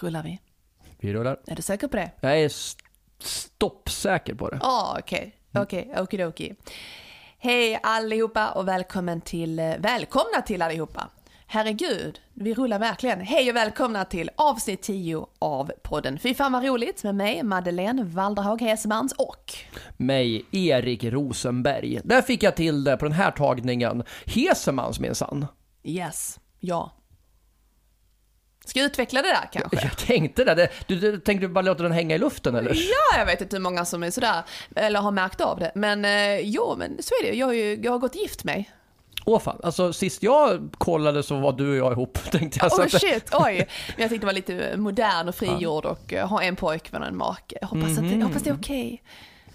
Rullar vi? Vi rullar. Är du säker på det? Jag är st- stoppsäker på det. Ja, okej. Okej, okidoki. Hej allihopa och välkommen till, eh, välkomna till allihopa. Herregud, vi rullar verkligen. Hej och välkomna till avsnitt 10 av podden Fy fan vad roligt med mig, Madeleine Walderhag Hesemans och Mig, Erik Rosenberg. Där fick jag till det på den här tagningen. Hesemans minsann. Yes, ja. Ska jag utveckla det där kanske? Jag tänkte det. det du, du, tänkte du bara låta den hänga i luften eller? Ja, jag vet inte hur många som är sådär, eller har märkt av det. Men eh, jo, men så är det. Jag har ju jag har gått gift mig. Åh fan, alltså sist jag kollade så var du och jag ihop tänkte jag. Oh shit, oj. Men jag tyckte det var lite modern och frigjord och eh, ha en pojkvän och en make. Jag hoppas, att, jag hoppas det är okej.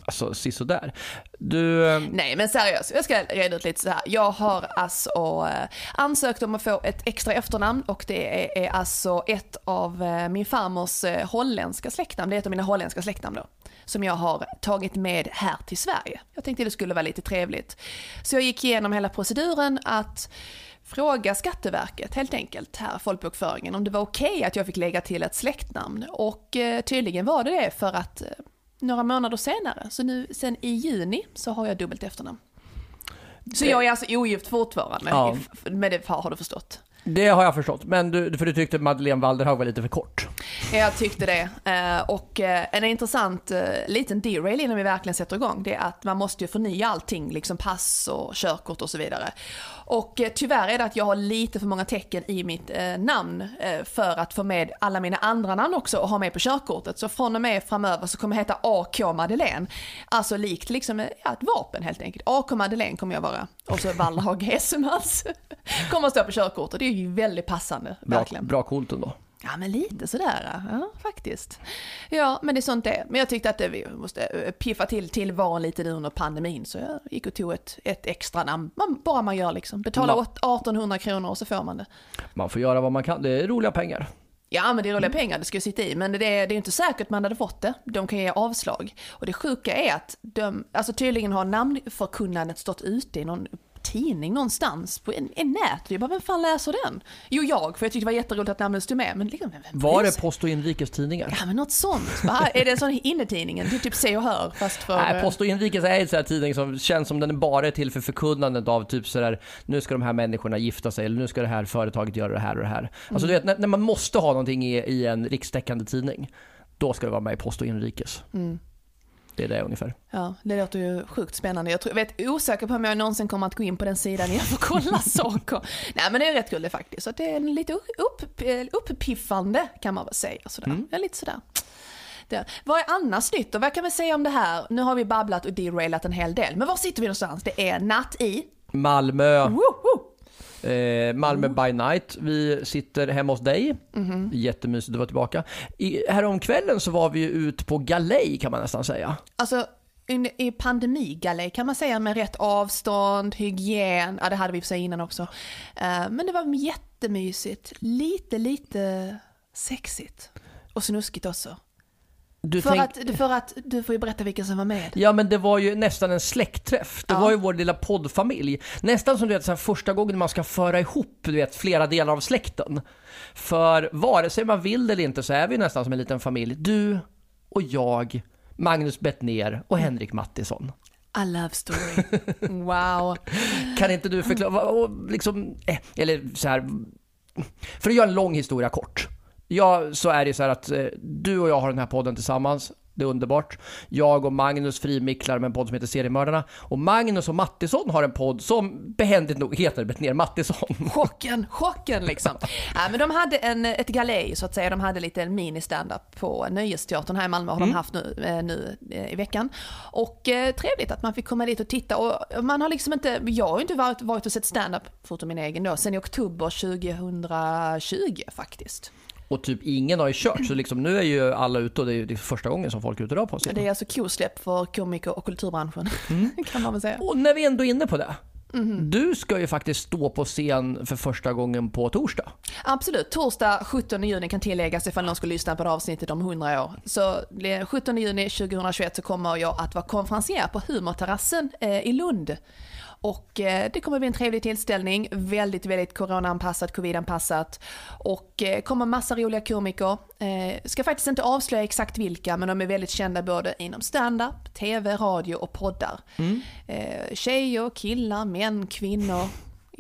Alltså sisådär. Du, ehm, Nej men seriöst, jag ska reda ut lite så här. Jag har alltså eh, ansökt om att få ett extra efternamn och det är, alltså ett av eh, min farmors eh, holländska släktnamn. Det är ett av mina holländska släktnamn då. Som jag har tagit med här till Sverige. Jag tänkte det skulle vara lite trevligt. Så jag gick igenom hela proceduren att fråga Skatteverket helt enkelt, här folkbokföringen, om det var okej att jag fick lägga till ett släktnamn. Och eh, tydligen var det det för att eh, några månader senare, så nu sen i juni, så har jag dubbelt efternamn. Så jag är alltså ogift fortfarande, Ja. med det har du förstått. det har jag förstått. Men du, för du tyckte Madeleine Walderhag var lite för kort. Jag tyckte det. Eh, Och eh, en intressant eh, liten derail innan vi verkligen sätter igång, det är att man måste ju förnya allting, liksom pass och körkort och så vidare. Och eh, tyvärr är det att jag har lite för många tecken i mitt eh, namn eh, för att få med alla mina andra namn också och ha med på körkortet. Så från och med framöver så kommer jag heta AK Madeleine. Alltså likt liksom eh, ja, ett vapen helt enkelt. AK Madeleine kommer jag vara. Och så Wallerhag Hesemans kommer att stå på körkortet. Det är ju väldigt passande, Bra, verkligen. bra coolt ändå. Ja, men lite sådär. Ja, faktiskt. Ja, men det är sånt det är. Men jag tyckte att vi måste eh, piffa till tillvaron lite nu under pandemin. Så jag gick och tog ett, ett extra namn. Man, bara man gör liksom. Betala Ma- åt- 1800 kronor och så får man det. Man får göra vad man kan. Det är roliga pengar. Ja, men det är roliga pengar, det ska ju sitta i. Men det, det är ju inte säkert man hade fått det. De kan ge avslag. Och det sjuka är att de, alltså tydligen har namnförkunnandet stått ute i någon tidning någonstans på en, en nät. Jag bara, vem fan läser den? Jo, jag, för jag tyckte det var jätteroligt att namnet stod med. Men liksom, vem Var det? Post och Inrikes tidningar? Ja men något sånt. Va? Är det en sån innetidningen? Det är typ Se och Hör fast för... Nej, Post och Inrikes är en sån här tidning som känns som den bara är till för förkunnandet av typ sådär, nu ska de här människorna gifta sig eller nu ska det här företaget göra det här och det här. Alltså du vet, när, man måste ha någonting i, i en rikstäckande tidning, då ska det vara med i Post och Inrikes. Det är det ungefär. Ja, det låter ju sjukt spännande. Jag, tror, jag vet osäker på om jag någonsin kommer att gå in på den sidan igen för att kolla saker. Nej men det är rätt kul det faktiskt. Så det är lite upp, uppiffande kan man väl säga. Sådär. Ja, lite sådär. Det. Vad är annars nytt och vad kan vi säga om det här? Nu har vi babblat och derailat en hel del. Men var sitter vi någonstans? Det är natt i... Malmö, Woho! Eh, Malmö by night. Vi sitter hemma hos dig. Jättemysigt att vara tillbaka. I, häromkvällen så var vi ju ut på galej kan man nästan säga. Alltså i- pandemigalej kan man säga med rätt avstånd, hygien, ja det hade vi i för sig innan också. Eh, Men det var jättemysigt, lite, lite sexigt. Och snuskigt också. Du För, tänk- att, för att, du får ju berätta vilken som var med. Ja men det var ju nästan en släktträff. Det Ja. var ju vår lilla poddfamilj. Nästan som du vet så här, första gången man ska föra ihop du vet, flera delar av släkten. För vare sig man vill det eller inte så är vi nästan som en liten familj. Du och jag, Magnus Bettner och Henrik Mattisson. A love story. Wow. Kan inte du förklara, liksom, eh, eller så här, för att göra en lång historia kort. Ja, så är det så här att eh, du och jag har den här podden tillsammans. Det är underbart. Jag och Magnus frimicklar med en podd som heter Seriemördarna. Och Magnus och Mattisson har en podd som behändigt nog heter Betnér Mattisson. Chocken, chocken liksom. Ja, men de hade en, ett galej så att säga, de hade lite en mini-standup på Nöjesteatern här i Malmö har de haft nu, eh, nu eh, i veckan. Och eh, trevligt att man fick komma dit och titta och man har liksom inte, jag har inte varit, varit och sett standup, förutom min egen då, sen i oktober 2020 faktiskt. Och typ ingen har ju kört, så liksom nu är ju alla ute och det är det är första gången som folk är ute idag på scen. Det är alltså kosläpp för komiker och kulturbranschen, kan man väl säga. Och när vi ändå är inne på det. Du ska ju faktiskt stå på scen för första gången på torsdag. Absolut, torsdag 17 juni kan tilläggas ifall någon skulle lyssna på det avsnittet om 100 år. Så det 17 juni 2021 så kommer jag att vara konferencier på Humorterrassen eh, i Lund. Och eh, det kommer bli en trevlig tillställning, väldigt, väldigt coronaanpassat, covidanpassat och eh, kommer massa roliga komiker. Eh, ska faktiskt inte avslöja exakt vilka, men de är väldigt kända både inom stand-up, tv, radio och poddar. Mm. Tjejer, killar, män, kvinnor,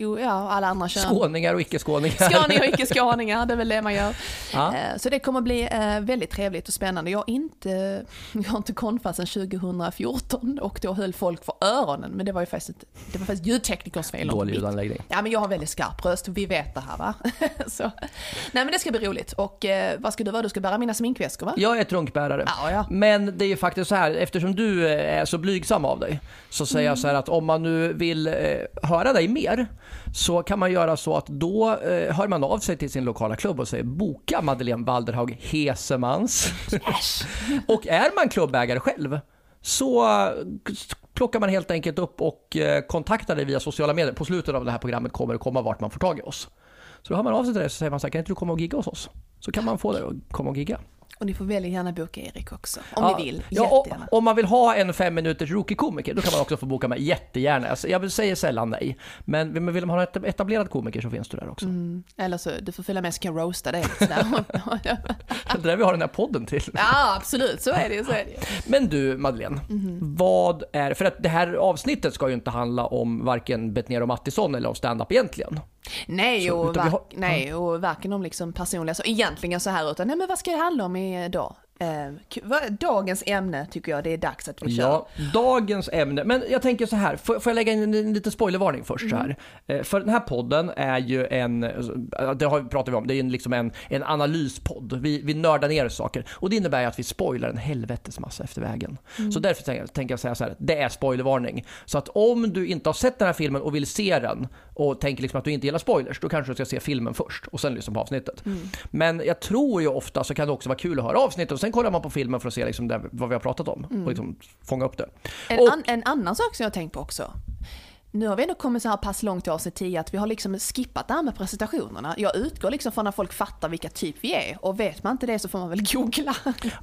jo, ja, alla andra kön. Skåningar och icke-skåningar. Skåningar och icke-skåningar, det är väl det man gör. Ja. Eh, Så det kommer bli eh, väldigt trevligt och spännande. Jag har inte, jag har inte konfat sedan 2014 och då höll folk för öronen, men det var ju faktiskt, inte- det var faktiskt ljudteknikers fel. Dålig ljudanläggning. Ja men jag har väldigt skarp röst, vi vet det här va. Så. Nej men det ska bli roligt. Och eh, vad ska du vara? Du ska bära mina sminkväskor va? Jag är trunkbärare. Ja, ja. Men det är ju faktiskt så här, eftersom du är så blygsam av dig, så säger jag så här att om man nu vill höra dig mer, så kan man göra så att då eh, hör man av sig till sin lokala klubb och säger boka Madeleine Walderhaug Hesemans. och är man klubbägare själv, så eh, plockar man helt enkelt upp och eh, kontaktar dig via sociala medier. På slutet av det här programmet kommer det komma vart man får tag i oss. Så då hör man av sig till dig och säger man så här, kan inte du komma och gigga hos oss? Så kan man få dig att komma och gigga. Och ni får väldigt gärna boka Erik också, om Ja, ni vill. Ja, och, om man vill ha en fem minuters rookie-komiker, då kan man också få boka mig jättegärna. Alltså, jag säger sällan nej, men vill man ha en etablerad komiker så finns du där också. Mm, eller så, du får följa med så kan jag roasta dig. Det är där vi har den här podden till. Ja, absolut, så är det. Så är det. Men du Madeleine, Mhm. vad är, för att det här avsnittet ska ju inte handla om varken Betnér och Mattisson eller om stand-up egentligen. Nej, Så, och, har- nej, och varken om liksom personliga, så egentligen så här, utan nej men vad ska det handla om idag? Eh, dagens ämne tycker jag det är dags att vi kör. Ja, dagens ämne. Men jag tänker så här, får, får jag lägga in en liten spoilervarning först så här? Eh, För den här podden är ju en, eh, det har, pratar vi om, det är ju liksom en, en analyspodd. Vi, vi nördar ner saker och det innebär ju att vi spoilar en helvetes massa efter vägen. Så därför tänker jag, tänker jag säga så här, det är spoilervarning. Så att om du inte har sett den här filmen och vill se den och tänker liksom att du inte gillar spoilers, då kanske du ska se filmen först och sen lyssna på avsnittet. Men jag tror ju ofta så kan det också vara kul att höra avsnittet och sen kollar man på filmen för att se liksom det, vad vi har pratat om och liksom fånga upp det. En, Och- an, en annan sak som jag har tänkt på också. Nu har vi ändå kommit så här pass långt i avsnitt 10 att vi har liksom skippat det här med presentationerna. Jag utgår liksom från att folk fattar vilka typ vi är och vet man inte det så får man väl googla.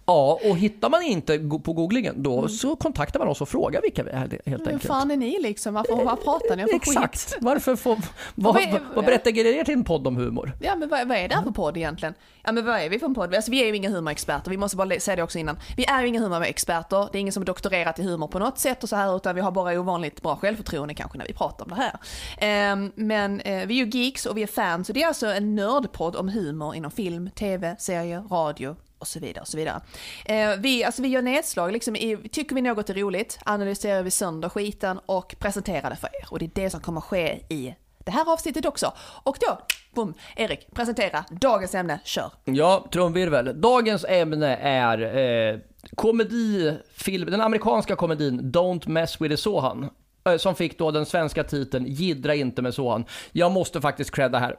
Ja, och hittar man inte på googlingen då så kontaktar man oss och frågar vilka vi är helt enkelt. fan är ni liksom? Varför, vad pratar ni om för Exakt! skit? Varför får, vad, Vad vad, berättigar er till en podd om humor? Ja men vad, vad är det här för podd egentligen? Ja men vad är vi för en podd? Alltså vi är ju inga humorexperter, vi måste bara säga det också innan. Vi är ju inga humorexperter, det är ingen som doktorerat i humor på något sätt och så här utan vi har bara ovanligt bra självförtroende kanske när vi pratar om det här. Ehm, men eh, vi är ju geeks och vi är fans och det är alltså en nördpodd om humor inom film, tv, serier, radio och så vidare. Och så vidare. Eh, vi, alltså vi gör nedslag, liksom i, tycker vi något är roligt analyserar vi sönder skiten och presenterar det för er. Och det är det som kommer ske i det här avsnittet också. Och då, boom, Erik, presentera dagens ämne, kör. Ja, trumvirvel. Dagens ämne är eh, komedifilm, den amerikanska komedin Don't mess with the Sohan. Eh, som fick då den svenska titeln Gidra inte med son. Jag måste faktiskt credda här.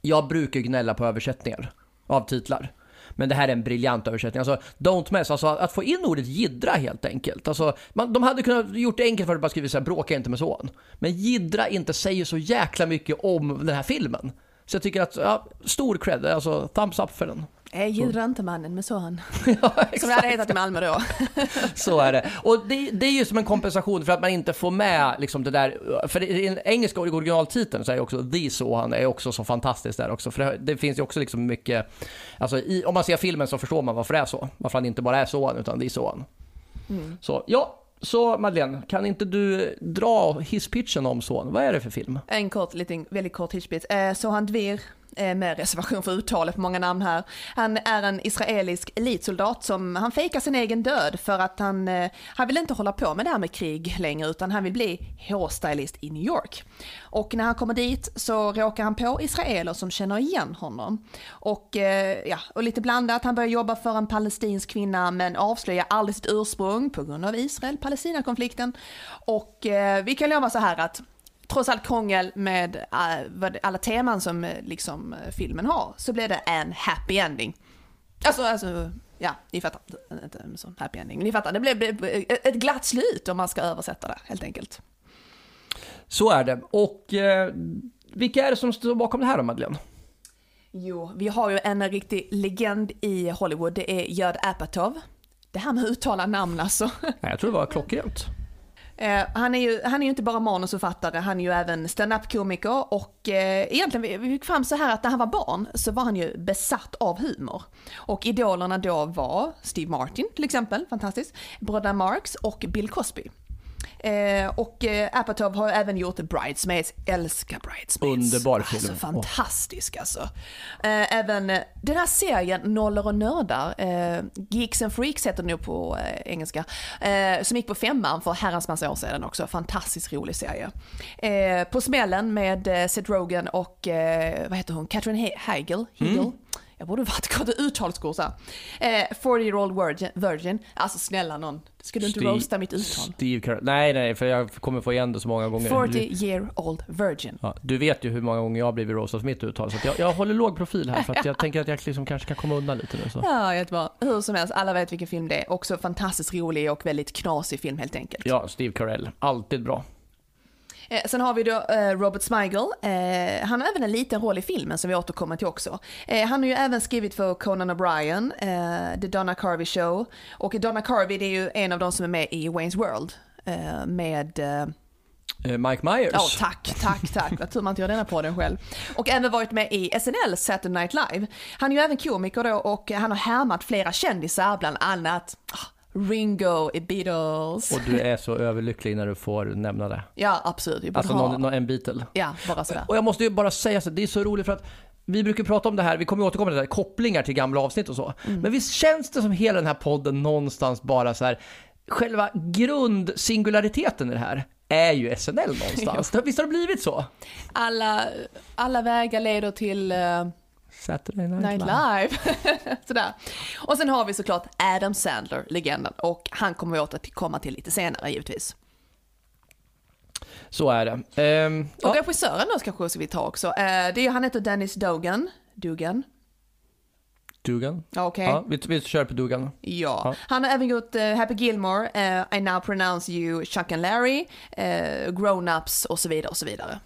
Jag brukar gnälla på översättningar av titlar. Men det här är en briljant översättning. Alltså, don't mess, alltså att få in ordet gidra helt enkelt. Alltså, man, de hade kunnat gjort det enkelt för att bara skriva så här, bråka inte med son. Men gidra inte säger så jäkla mycket om den här filmen. Så jag tycker att, ja, stor cred, alltså thumbs up för den. Jag gillar inte mannen med son. ja, Som det hade hetat i Malmö då. Så är det. Och det, det är ju som en kompensation för att man inte får med liksom det där, för i den engelska originaltiteln så är ju också The Sohan är också så fantastiskt där också. För det, det finns ju också liksom mycket, alltså i, om man ser filmen så förstår man varför det är så. Varför han inte bara är Sohan utan The Sohan. Så ja, så Madeleine, kan inte du dra hisspitchen om Son? Vad är det för film? En kort, liten, väldigt kort hisspitch. Eh, Sohan Dvir, Eh, med reservation för uttalet på många namn här. Han är en israelisk elitsoldat som, han fejkar sin egen död för att han, eh, han vill inte hålla på med det här med krig längre utan han vill bli hårstylist i New York. Och när han kommer dit så råkar han på israeler som känner igen honom. Och, eh, ja, och lite blandat, han börjar jobba för en palestinsk kvinna men avslöjar aldrig sitt ursprung på grund av Israel-Palestina-konflikten. Och vi kan lova så här att trots allt krångel med vad- alla teman som eh, liksom, eh, filmen har så blev det en happy ending. Alltså, alltså ja, ni fattar. Inte en sån happy ending, men ni fattar. Det blev blev ett glatt slut om man ska översätta det helt enkelt. Så är det. Och eh, vilka är det som står bakom det här då Madeleine? Jo, vi har ju en riktig legend i Hollywood. Det är Judd Apatow. Det här med att uttala namn alltså. Nej, jag tror det var klockrent. Eh, han, är ju, han är ju inte bara manusförfattare, han är ju även standup-komiker och eh, egentligen, vi, vi fick fram så här att när han var barn så var han ju besatt av humor. Och idolerna då var Steve Martin till exempel, fantastiskt, bröderna Marx och Bill Cosby. Eh, och eh, Apatow har även gjort Bridesmaids, älskar Bridesmaids. Underbar film. Alltså fantastisk alltså. Eh, även eh, den här serien Nollor och nördar, eh, Geeks and Freaks heter den nu på eh, engelska, eh, som gick på femman för herrans massa år sedan också. Fantastiskt rolig serie. På smällen med Seth Rogen och, vad heter hon, Catherine He- Heigl, Hegel. Jag borde varit gått uttalskurs här. Eh, 40 year old virgin, virgin. Alltså snälla någon, skulle du inte Steve- roasta mitt uttal? Steve Carell. Nej, nej, för jag kommer få igen det så många gånger. 40 year old virgin. Ja, du vet ju hur många gånger jag har blivit roastad för mitt uttal, så jag, jag håller låg profil här för att jag tänker att jag liksom kanske kan komma undan lite nu. Så. Ja, jättebra. Hur som helst, alla vet vilken film det är. Också fantastiskt rolig och väldigt knasig film helt enkelt. Ja, Steve Carell. Alltid bra. Eh, sen har vi då eh, Robert Smigel. Eh, han har även en liten roll i filmen som vi återkommer till också. Eh, han har ju även skrivit för Conan O'Brien, eh, The Donna Carvey Show. Och Donna Carvey det är ju en av de som är med i Wayne's World. Eh, med Mike Myers. Ja, tack, tack, tack. Vad tur man inte gör denna podden själv. Och även varit med i SNL Saturday Night Live. Han är ju även komiker då och han har härmat flera kändisar, bland annat ah, Ringo i Beatles. Och du är så överlycklig när du får nämna det. Ja, absolut. Vi Alltså ha... någon, en Beatle. Ja, bara sådär. Och jag måste ju bara säga så, det är så roligt för att vi brukar prata om det här, vi kommer återkomma till det här, kopplingar till gamla avsnitt och så. Mm. Men visst känns det som hela den här podden någonstans bara så här, själva grundsingulariteten i det här är ju SNL någonstans. Visst har det blivit så? Alla, alla vägar leder till uh, Saturday Night, Night Live. Live. Sådär. Och sen har vi såklart Adam Sandler, legenden. Och han kommer vi återkomma till lite senare givetvis. Så är det. Ehm, Och ja, regissören då kanske ska vi ta också. Eh, det är, han heter Dennis Dogan. Dugan. Dugan. Ja, Okej. Ja, vi, vi kör på Dugan. Ja. Ja. Han har även gjort eh, Happy Gilmore, eh, I Now Pronounce You, Chuck and Larry, eh, Grown Ups och så vidare och så vidare.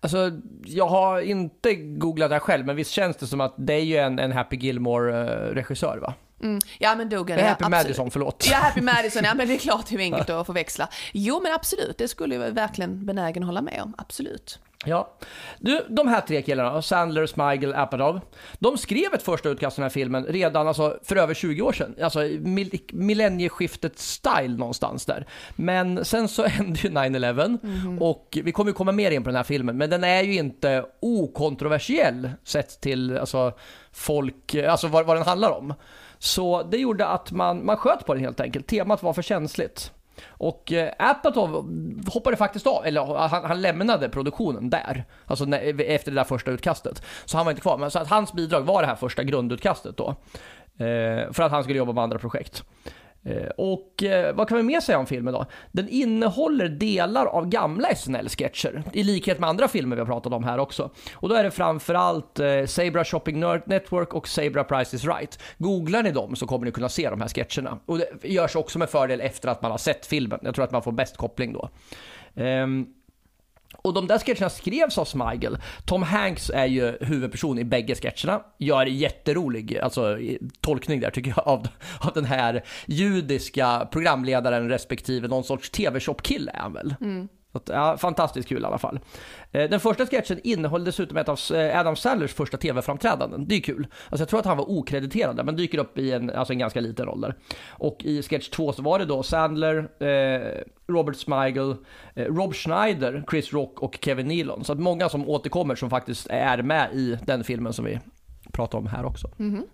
Alltså, jag har inte googlat det här själv, men visst känns det som att det är ju en, en Happy Gilmore-regissör va? Mm. Ja men Dugan, ja, Happy absolut. Madison, förlåt. Ja, Happy Madison, ja men det är klart är inget att förväxla. Jo men absolut, det skulle jag verkligen benägen hålla med om, absolut. Ja. Du, de här tre killarna, Sandler, Smigel, Apatow, de skrev ett första utkast till den här filmen redan alltså, för över 20 år sedan. Alltså i mil- millennieskiftet style någonstans där. Men sen så hände ju 9-11 och vi kommer ju komma mer in på den här filmen, men den är ju inte okontroversiell sett till alltså, folk, alltså vad, vad den handlar om. Så det gjorde att man, man sköt på den helt enkelt. Temat var för känsligt. Och eh, Apatow hoppade faktiskt av, eller han, han lämnade produktionen där. Alltså när, efter det där första utkastet. Så han var inte kvar. Men så att hans bidrag var det här första grundutkastet då. Eh, för att han skulle jobba med andra projekt. Eh, och eh, vad kan vi mer säga om filmen då? Den innehåller delar av gamla SNL-sketcher, i likhet med andra filmer vi har pratat om här också. Och då är det framförallt eh, Sabra Shopping Nerd Network och Sabra Price is Right. Googlar ni dem så kommer ni kunna se de här sketcherna. Och det görs också med fördel efter att man har sett filmen. Jag tror att man får bäst koppling då. Ehm, och de där sketcherna skrevs av Smigel. Tom Hanks är ju huvudperson i bägge sketcherna. Gör jätterolig alltså, i- tolkning där tycker jag av, av den här judiska programledaren respektive någon sorts tv-shop-kille är han väl. Mm att, ja, fantastiskt kul i alla fall. Eh, Den första sketchen innehöll dessutom ett av eh, Adam Sandlers första tv-framträdanden. Det är kul. Alltså jag tror att han var okrediterad där, men dyker upp i en, alltså en ganska liten roll där. Och i sketch 2 så var det då Sandler, eh, Robert Smigel, eh, Rob Schneider, Chris Rock och Kevin Nealon. Så att många som återkommer som faktiskt är med i den filmen som vi pratar om här också. Mm.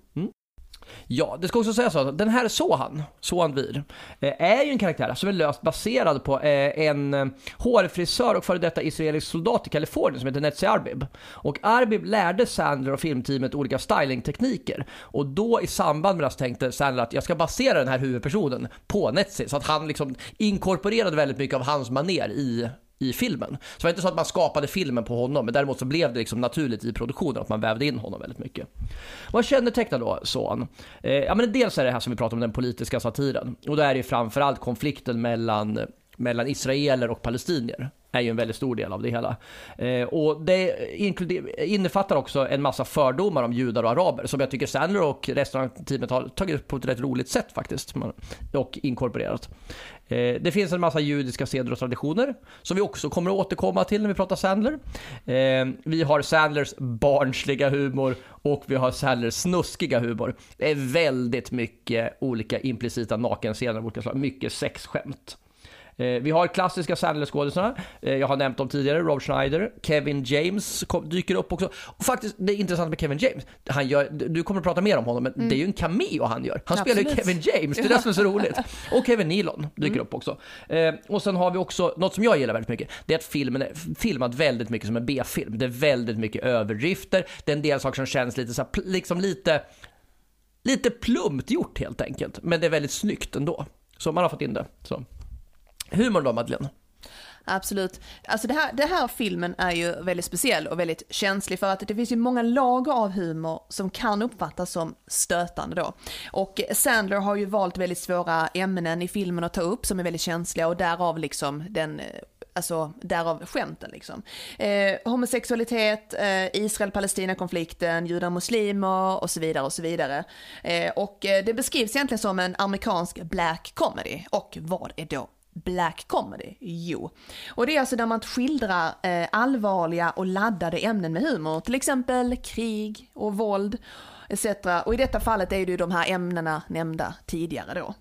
Ja, det ska också sägas att den här Sohan, Sohan Vir, eh, är ju en karaktär som är löst baserad på eh, en eh, hårfrisör och före detta israelisk soldat i Kalifornien som heter Netzi Arbib. Och Arbib lärde Sandler och filmteamet olika stylingtekniker. Och då i samband med det så tänkte Sandler att jag ska basera den här huvudpersonen på Netzi. Så att han liksom inkorporerade väldigt mycket av hans maner i i filmen. Så det var inte så att man skapade filmen på honom, men däremot så blev det liksom naturligt i produktionen att man vävde in honom väldigt mycket. Vad kännetecknar då Son? Eh, ja, men dels är det här som vi pratar om, den politiska satiren. Och då är det ju framförallt konflikten mellan, mellan israeler och palestinier är ju en väldigt stor del av det hela. Eh, och det innefattar också en massa fördomar om judar och araber som jag tycker Sandler och resten av teamet har tagit upp på ett rätt roligt sätt faktiskt. Och inkorporerat. Eh, det finns en massa judiska seder och traditioner som vi också kommer att återkomma till när vi pratar Sandler. Eh, vi har Sandlers barnsliga humor och vi har Sandlers snuskiga humor. Det är väldigt mycket olika implicita nakenscener av olika slag, mycket sexskämt. Eh, vi har klassiska Sandler-skådisarna. Eh, jag har nämnt dem tidigare. Rob Schneider, Kevin James dyker upp också. Och faktiskt, det är intressant med Kevin James. Han gör, du kommer att prata mer om honom, men mm. det är ju en cameo han gör. Han Absolut. spelar ju Kevin James, det är det som är så roligt. Och Kevin Nealon dyker mm. upp också. Eh, och sen har vi också, något som jag gillar väldigt mycket, det är att filmen är filmad väldigt mycket som en B-film. Det är väldigt mycket överdrifter, det är en del saker som känns lite så här, liksom lite lite plumpt gjort helt enkelt. Men det är väldigt snyggt ändå. Så man har fått in det. Så. Humorn då Madeleine? Absolut. Alltså det här, det här filmen är ju väldigt speciell och väldigt känslig för att det finns ju många lager av humor som kan uppfattas som stötande då. Och Sandler har ju valt väldigt svåra ämnen i filmen att ta upp som är väldigt känsliga och därav liksom den eh, alltså därav skämten liksom. Eh, homosexualitet, eh, Israel-Palestina-konflikten, judar-muslimer och så vidare och så vidare. Eh, och eh, det beskrivs egentligen som en amerikansk black comedy. Och vad är då black comedy? Jo, och det är alltså där man skildrar eh, allvarliga och laddade ämnen med humor, till exempel krig och våld etc. Och i detta fallet är det ju de här ämnena nämnda tidigare då.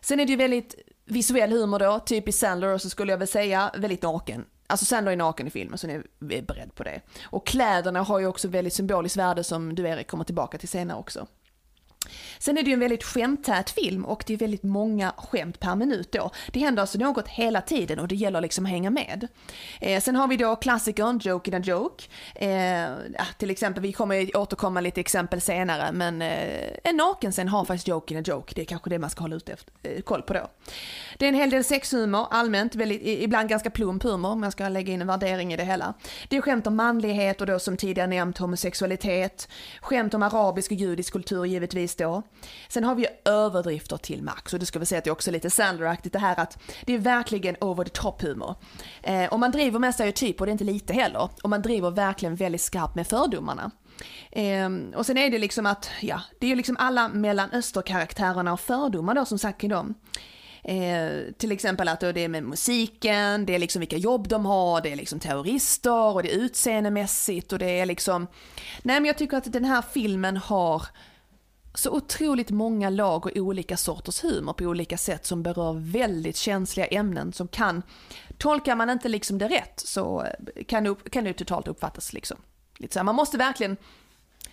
Sen är det ju väldigt visuell humor då, typiskt Sandler och så skulle jag väl säga väldigt naken. Alltså Sandler är naken i filmen så ni är beredd på det. Och kläderna har ju också väldigt symboliskt värde som du Erik kommer tillbaka till senare också. Sen är det ju en väldigt skämttät film och det är väldigt många skämt per minut då. Det händer alltså något hela tiden och det gäller liksom att hänga med. Eh, sen har vi då klassikern Joke in a Joke. Eh, ah, till exempel, vi kommer återkomma lite exempel senare, men eh, en nakenscen har faktiskt Joke in a Joke. Det är kanske det man ska hålla ut efter, eh, koll på då. Det är en hel del sexhumor, allmänt, väldigt, ibland ganska plump humor om jag ska lägga in en värdering i det hela. Det är skämt om manlighet och då som tidigare nämnt homosexualitet. Skämt om arabisk och judisk kultur givetvis då. Sen har vi överdrifter till max och det ska vi säga att det är också lite Sandler-aktigt det här att det är verkligen over the top humor. Eh, och man driver med stereotyper och det är inte lite heller. Och man driver verkligen väldigt skarpt med fördomarna. Eh, och sen är det liksom att, ja, det är ju liksom alla mellanösterkaraktärerna och fördomar då som sagt i dem. Eh, till exempel att det är med musiken, det är liksom vilka jobb de har, det är liksom terrorister och det är utseendemässigt och det är liksom... Nej men jag tycker att den här filmen har så otroligt många lag och olika sorters humor på olika sätt som berör väldigt känsliga ämnen som kan, tolkar man inte liksom det rätt så eh, kan det, kan det totalt uppfattas liksom. Lite så här, man måste verkligen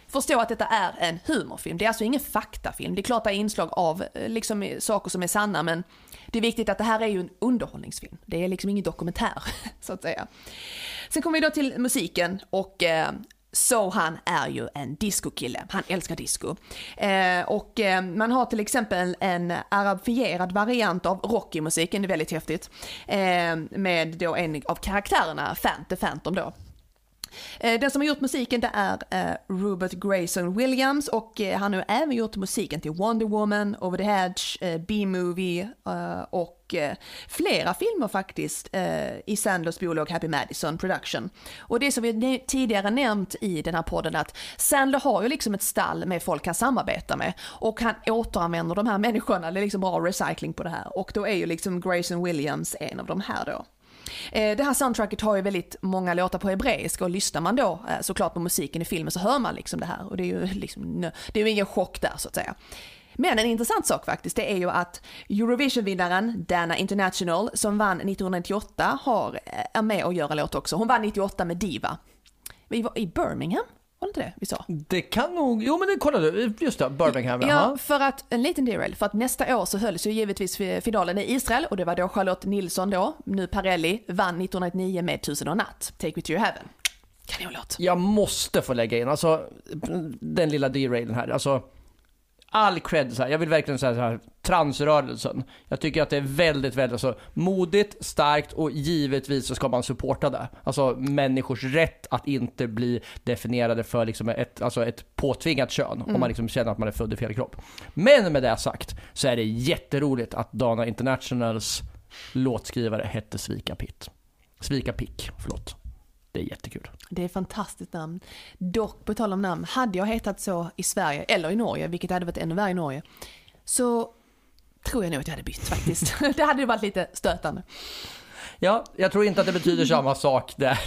förstå att detta är en humorfilm. Det är alltså ingen faktafilm. Det är klart det är inslag av eh, liksom, eh, saker som är sanna men det är viktigt att det här är ju en underhållningsfilm. Det är liksom ingen dokumentär så att säga. Sen kommer vi då till musiken och eh, så han är ju en discokille, han älskar disco. Eh, och eh, man har till exempel en arabifierad variant av Rocky-musiken, det är väldigt häftigt. Eh, med då en av karaktärerna, Fant, The Phantom då. Eh, den som har gjort musiken det är eh, Robert Grayson Williams och eh, han har även gjort musiken till Wonder Woman, Over the Hedge, B-Movie och flera filmer faktiskt i Sandlers bolag Happy Madison Production. Och det som vi tidigare nämnt i den här podden att Sandler har ju liksom ett stall med folk han samarbetar med och han återanvänder de här människorna, det är liksom bra recycling på det här och då är ju liksom Grayson Williams en av de här då. Eh, det här soundtracket har ju väldigt många låtar på hebreiska och lyssnar man då eh, såklart på musiken i filmen så hör man liksom det här och det är ju liksom, det är ju ingen chock där så att säga. Men en intressant sak faktiskt, det är ju att Eurovision-vinnaren Dana International som vann 1998 har, eh, är med och gör en låt också. Hon vann 98 med Diva. Vi var i Birmingham var det inte det vi sa? Det kan nog, jo men det kollade du, just det, Birmingham. Ja, för att, en liten derail, för att nästa år så hölls ju givetvis finalen i Israel och det var då Charlotte Nilsson då, nu Parelli, vann 1999 med Tusen och natt, Take Me To Your Heaven. Kanonlåt. Jag måste få lägga in, alltså den lilla derailen här, alltså all cred, så här, jag vill verkligen säga så här, transrörelsen. Jag tycker att det är väldigt, väldigt alltså, modigt, starkt och givetvis så ska man supporta det. Alltså människors rätt att inte bli definierade för liksom ett, alltså ett påtvingat kön mm. om man liksom känner att man är född i fel kropp. Men med det sagt så är det jätteroligt att Dana Internationals låtskrivare hette Svika Pitt. Svika Pick, förlåt. Det är jättekul. Det är ett fantastiskt namn. Dock, på tal om namn, hade jag hetat så i Sverige, eller i Norge, vilket hade varit ännu värre i Norge, så tror jag nog att jag hade bytt faktiskt. det hade varit lite stötande. Ja, jag tror inte att det betyder samma sak där.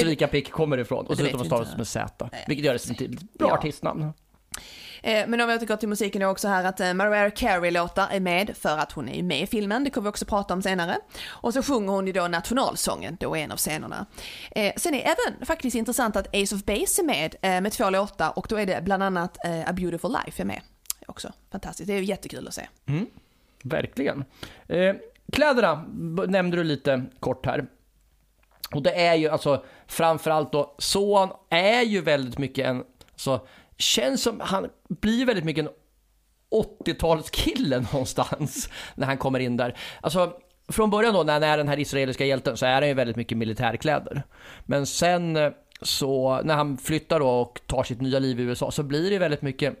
Svika Pick kommer ifrån. Och Det vet dessutom stavas inte. med Z, vilket gör det till ett bra Ja. artistnamn. Eh, men om vi återgår till musiken är också här att eh, Mariah Carey-låtar är med för att hon är med i filmen, det kommer vi också prata om senare. Och så sjunger hon ju då nationalsången då i en av scenerna. Eh, sen är även faktiskt intressant att Ace of Base är med med två låtar och då är det bland annat A Beautiful Life är med. Också fantastiskt, det är jättekul att se. Mm. Verkligen. Kläderna nämnde du lite kort här. Och det är ju alltså framförallt då, Son är ju väldigt mycket en, så känns som han blir väldigt mycket en 80-talskille någonstans när han kommer in där. Alltså från början då när han är den här israeliska hjälten så är han ju väldigt mycket militärkläder. Men sen eh, så när han flyttar då och tar sitt nya liv i USA så blir det väldigt mycket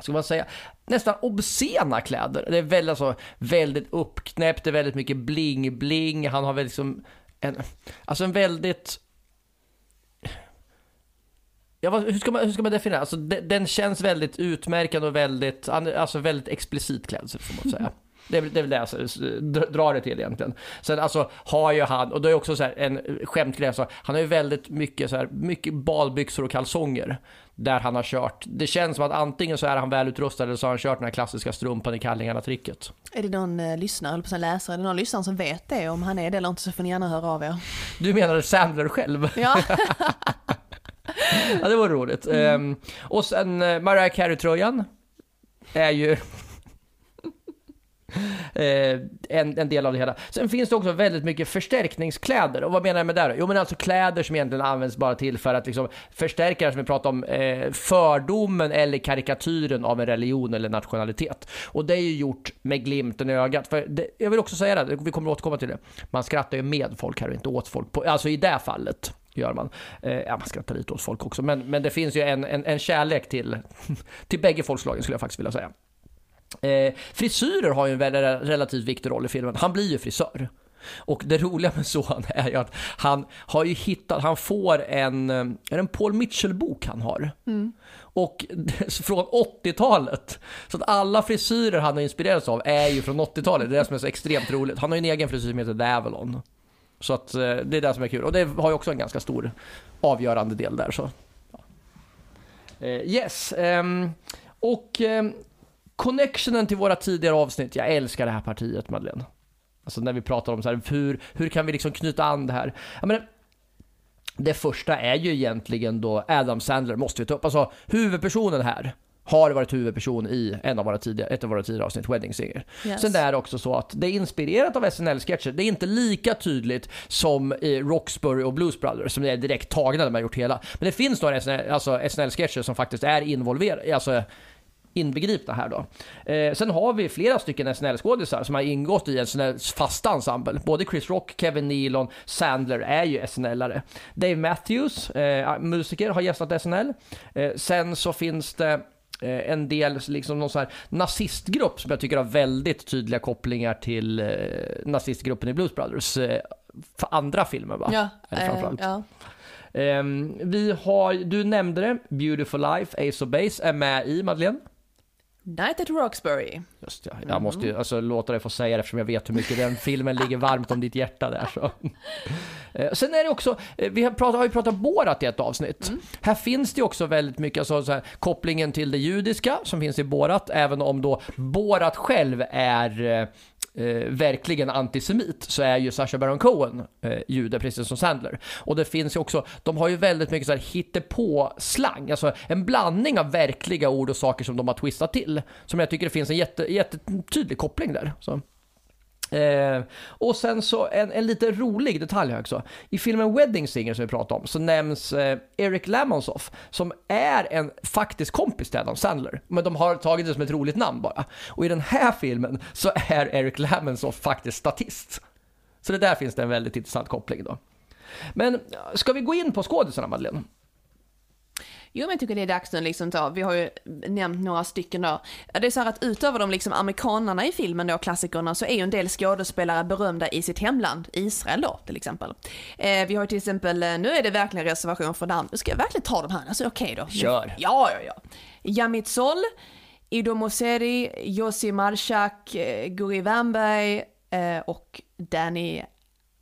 ska man säga, nästan obscena kläder. Det är väldigt, alltså, väldigt uppknäppt, det är väldigt mycket bling-bling, han har väl liksom en, alltså en väldigt Ja, vad, hur, ska man, hur ska man definiera? Alltså, de, den känns väldigt utmärkande och väldigt, alltså väldigt explicit klädsel får man säga. Det är, det är väl det jag drar det till egentligen. Sen alltså har ju han, och det är också så här en skämtgrej, alltså, han har ju väldigt mycket så här, mycket badbyxor och kalsonger där han har kört. Det känns som att antingen så är han välutrustad eller så har han kört den här klassiska strumpan i kallingarna-tricket. Är det någon eh, lyssnare, eller på läsare, är det någon lyssnare som vet det? Om han är det eller inte så får ni gärna höra av er. Du menar Sandler själv? Ja, Ja, det var roligt. Ehm, och sen eh, Mariah Carey-tröjan är ju eh, en, en del av det hela. Sen finns det också väldigt mycket förstärkningskläder. Och vad menar jag med det då? Jo men alltså kläder som egentligen används bara till för att liksom förstärka, som vi pratade om, eh, fördomen eller karikatyren av en religion eller nationalitet. Och det är ju gjort med glimten i ögat. För det, jag vill också säga det, vi kommer återkomma till det. Man skrattar ju med folk här och inte åt folk. På, alltså i det fallet gör man. Eh, ja, man skrattar lite åt folk också, men, men det finns ju en, en, en kärlek till, till bägge folkslagen skulle jag faktiskt vilja säga. Eh, frisyrer har ju en väldigt, relativt viktig roll i filmen. Han blir ju frisör. Och det roliga med Sohan är ju att han har ju hittat, han får en, eh, är det en Paul Mitchell-bok han har? Och från 80-talet. Så att alla frisyrer han har inspirerats av är ju från 80-talet. Det är det som är så extremt roligt. Han har ju en egen frisyr som heter The Avalon. Så att eh, det är det som är kul. Och det har ju också en ganska stor avgörande del där. Så. Eh, yes. Ehm, och ehm, connectionen till våra tidigare avsnitt. Jag älskar det här partiet Madeleine. Alltså när vi pratar om så här, hur, hur kan vi liksom knyta an det här? Jag menar, det första är ju egentligen då Adam Sandler måste vi ta upp. Alltså huvudpersonen här har varit huvudperson i en av våra tidigare, ett av våra tidigare avsnitt, Wedding Singer. Yes. Sen det är också så att det är inspirerat av SNL-sketcher. Det är inte lika tydligt som i Roxbury och Blues Brothers som det är direkt tagna man har gjort hela. Men det finns några SNL, alltså SNL-sketcher som faktiskt är involverade, alltså inbegripna här då. Eh, sen har vi flera stycken SNL-skådisar som har ingått i SNLs fasta ensemble. Både Chris Rock, Kevin Nealon, Sandler är ju SNL-are. Dave Matthews, eh, musiker, har gästat SNL. Eh, sen så finns det en del, liksom någon sån här nazistgrupp som jag tycker har väldigt tydliga kopplingar till eh, nazistgruppen i Blues Brothers. Eh, för andra filmer va? ja, det eh, ja. Ehm, vi har, du nämnde det, Beautiful Life, Ace of Base är med i Madeleine. Night at Roxbury. Just ja, jag måste ju alltså, låta dig få säga det eftersom jag vet hur mycket den filmen ligger varmt om ditt hjärta där. Så. Eh, Sen är det också, eh, vi har, pratat, har ju pratat Borat i ett avsnitt. Här finns det också väldigt mycket alltså, så här, kopplingen till det judiska som finns i Borat, även om då Borat själv är eh, verkligen antisemit så är ju Sacha Baron Cohen eh, jude, precis som Sandler. Och det finns ju också, de har ju väldigt mycket så här hittepå-slang, alltså en blandning av verkliga ord och saker som de har twistat till. Som jag tycker det finns en jätte, jättetydlig koppling där. Så. Eh, och sen så en, en lite rolig detalj här också. I filmen Wedding Singer som vi pratade om så nämns eh, Eric Lamonsoff som är en faktisk kompis till Adam Sandler. Men de har tagit det som ett roligt namn bara. Och i den här filmen så är Eric Lamonsoff faktiskt statist. Så det där finns det en väldigt intressant koppling då. Men ska vi gå in på skådisarna Madeleine? Jo men jag tycker det är dags nu liksom då. Vi har ju nämnt några stycken då. Det är så här att utöver de liksom amerikanarna i filmen då, klassikerna, så är ju en del skådespelare berömda i sitt hemland, Israel då till exempel. Eh, vi har till exempel, eh, nu är det verkligen reservation för namn, ska jag verkligen ta de här? Alltså okej okay då. Kör. Ja, ja, ja. Yamit Sol, Ido Moseri, Josi Marshak, eh, Guri Wernberg eh, och Danny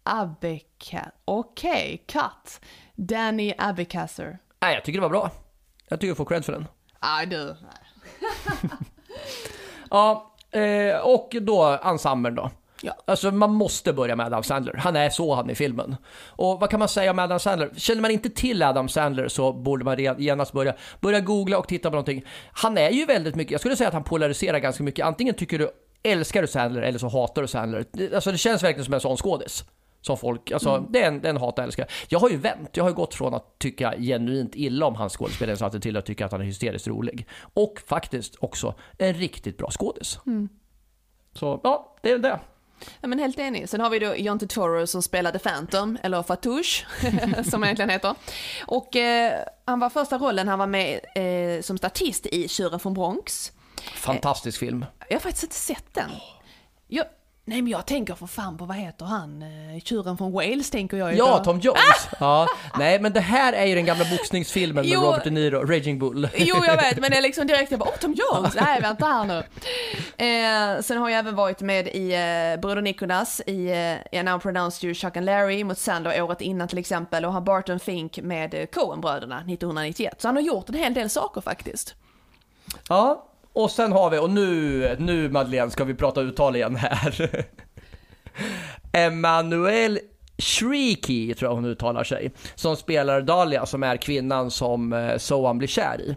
Abeka. Okej, okay, cut. Danny Abekasser. Nej, jag tycker det var bra. Jag tycker du får cred för den. Nej, du. ja, eh, och då ensemblen då. Ja. Alltså man måste börja med Adam Sandler. Han är så han i filmen. Och vad kan man säga om Adam Sandler? Känner man inte till Adam Sandler så borde man genast börja, börja googla och titta på någonting. Han är ju väldigt mycket, jag skulle säga att han polariserar ganska mycket. Antingen tycker du, älskar du Sandler eller så hatar du Sandler. Alltså det känns verkligen som en sån skådis som folk, alltså mm. det är en, en hat älskar. Jag har ju vänt, jag har ju gått från att tycka genuint illa om hans skådespelarinsatser till att tycka att han är hysteriskt rolig. Och faktiskt också en riktigt bra skådis. Mm. Så ja, det är det. Ja men helt enig. Sen har vi då John Turturro som spelade Phantom, eller Fatouche som han egentligen heter. Och eh, han var första rollen, han var med eh, som statist i Tjuren från Bronx. Fantastisk film. Jag har faktiskt inte sett den. Jag, Nej men jag tänker för fan på vad heter han, eh, tjuren från Wales tänker jag ju Ja, på. Tom Jones! Ja. Nej men det här är ju den gamla boxningsfilmen med Robert De Niro, Raging Bull. Jo jag vet, men det är liksom direkt jag bara, åh Tom Jones, nej vänta här nu. Eh, sen har jag även varit med i eh, Broder Nicholas i eh, Now Pronounced You Chuck and Larry mot Sandler året innan till exempel och har Barton Fink med eh, Coen-bröderna 1991. Så han har gjort en hel del saker faktiskt. Ja, och sen har vi, och nu, nu Madeleine ska vi prata uttal igen här. Emanuel Shrieky, tror jag hon uttalar sig, som spelar Dahlia som är kvinnan som eh, Soan blir kär i.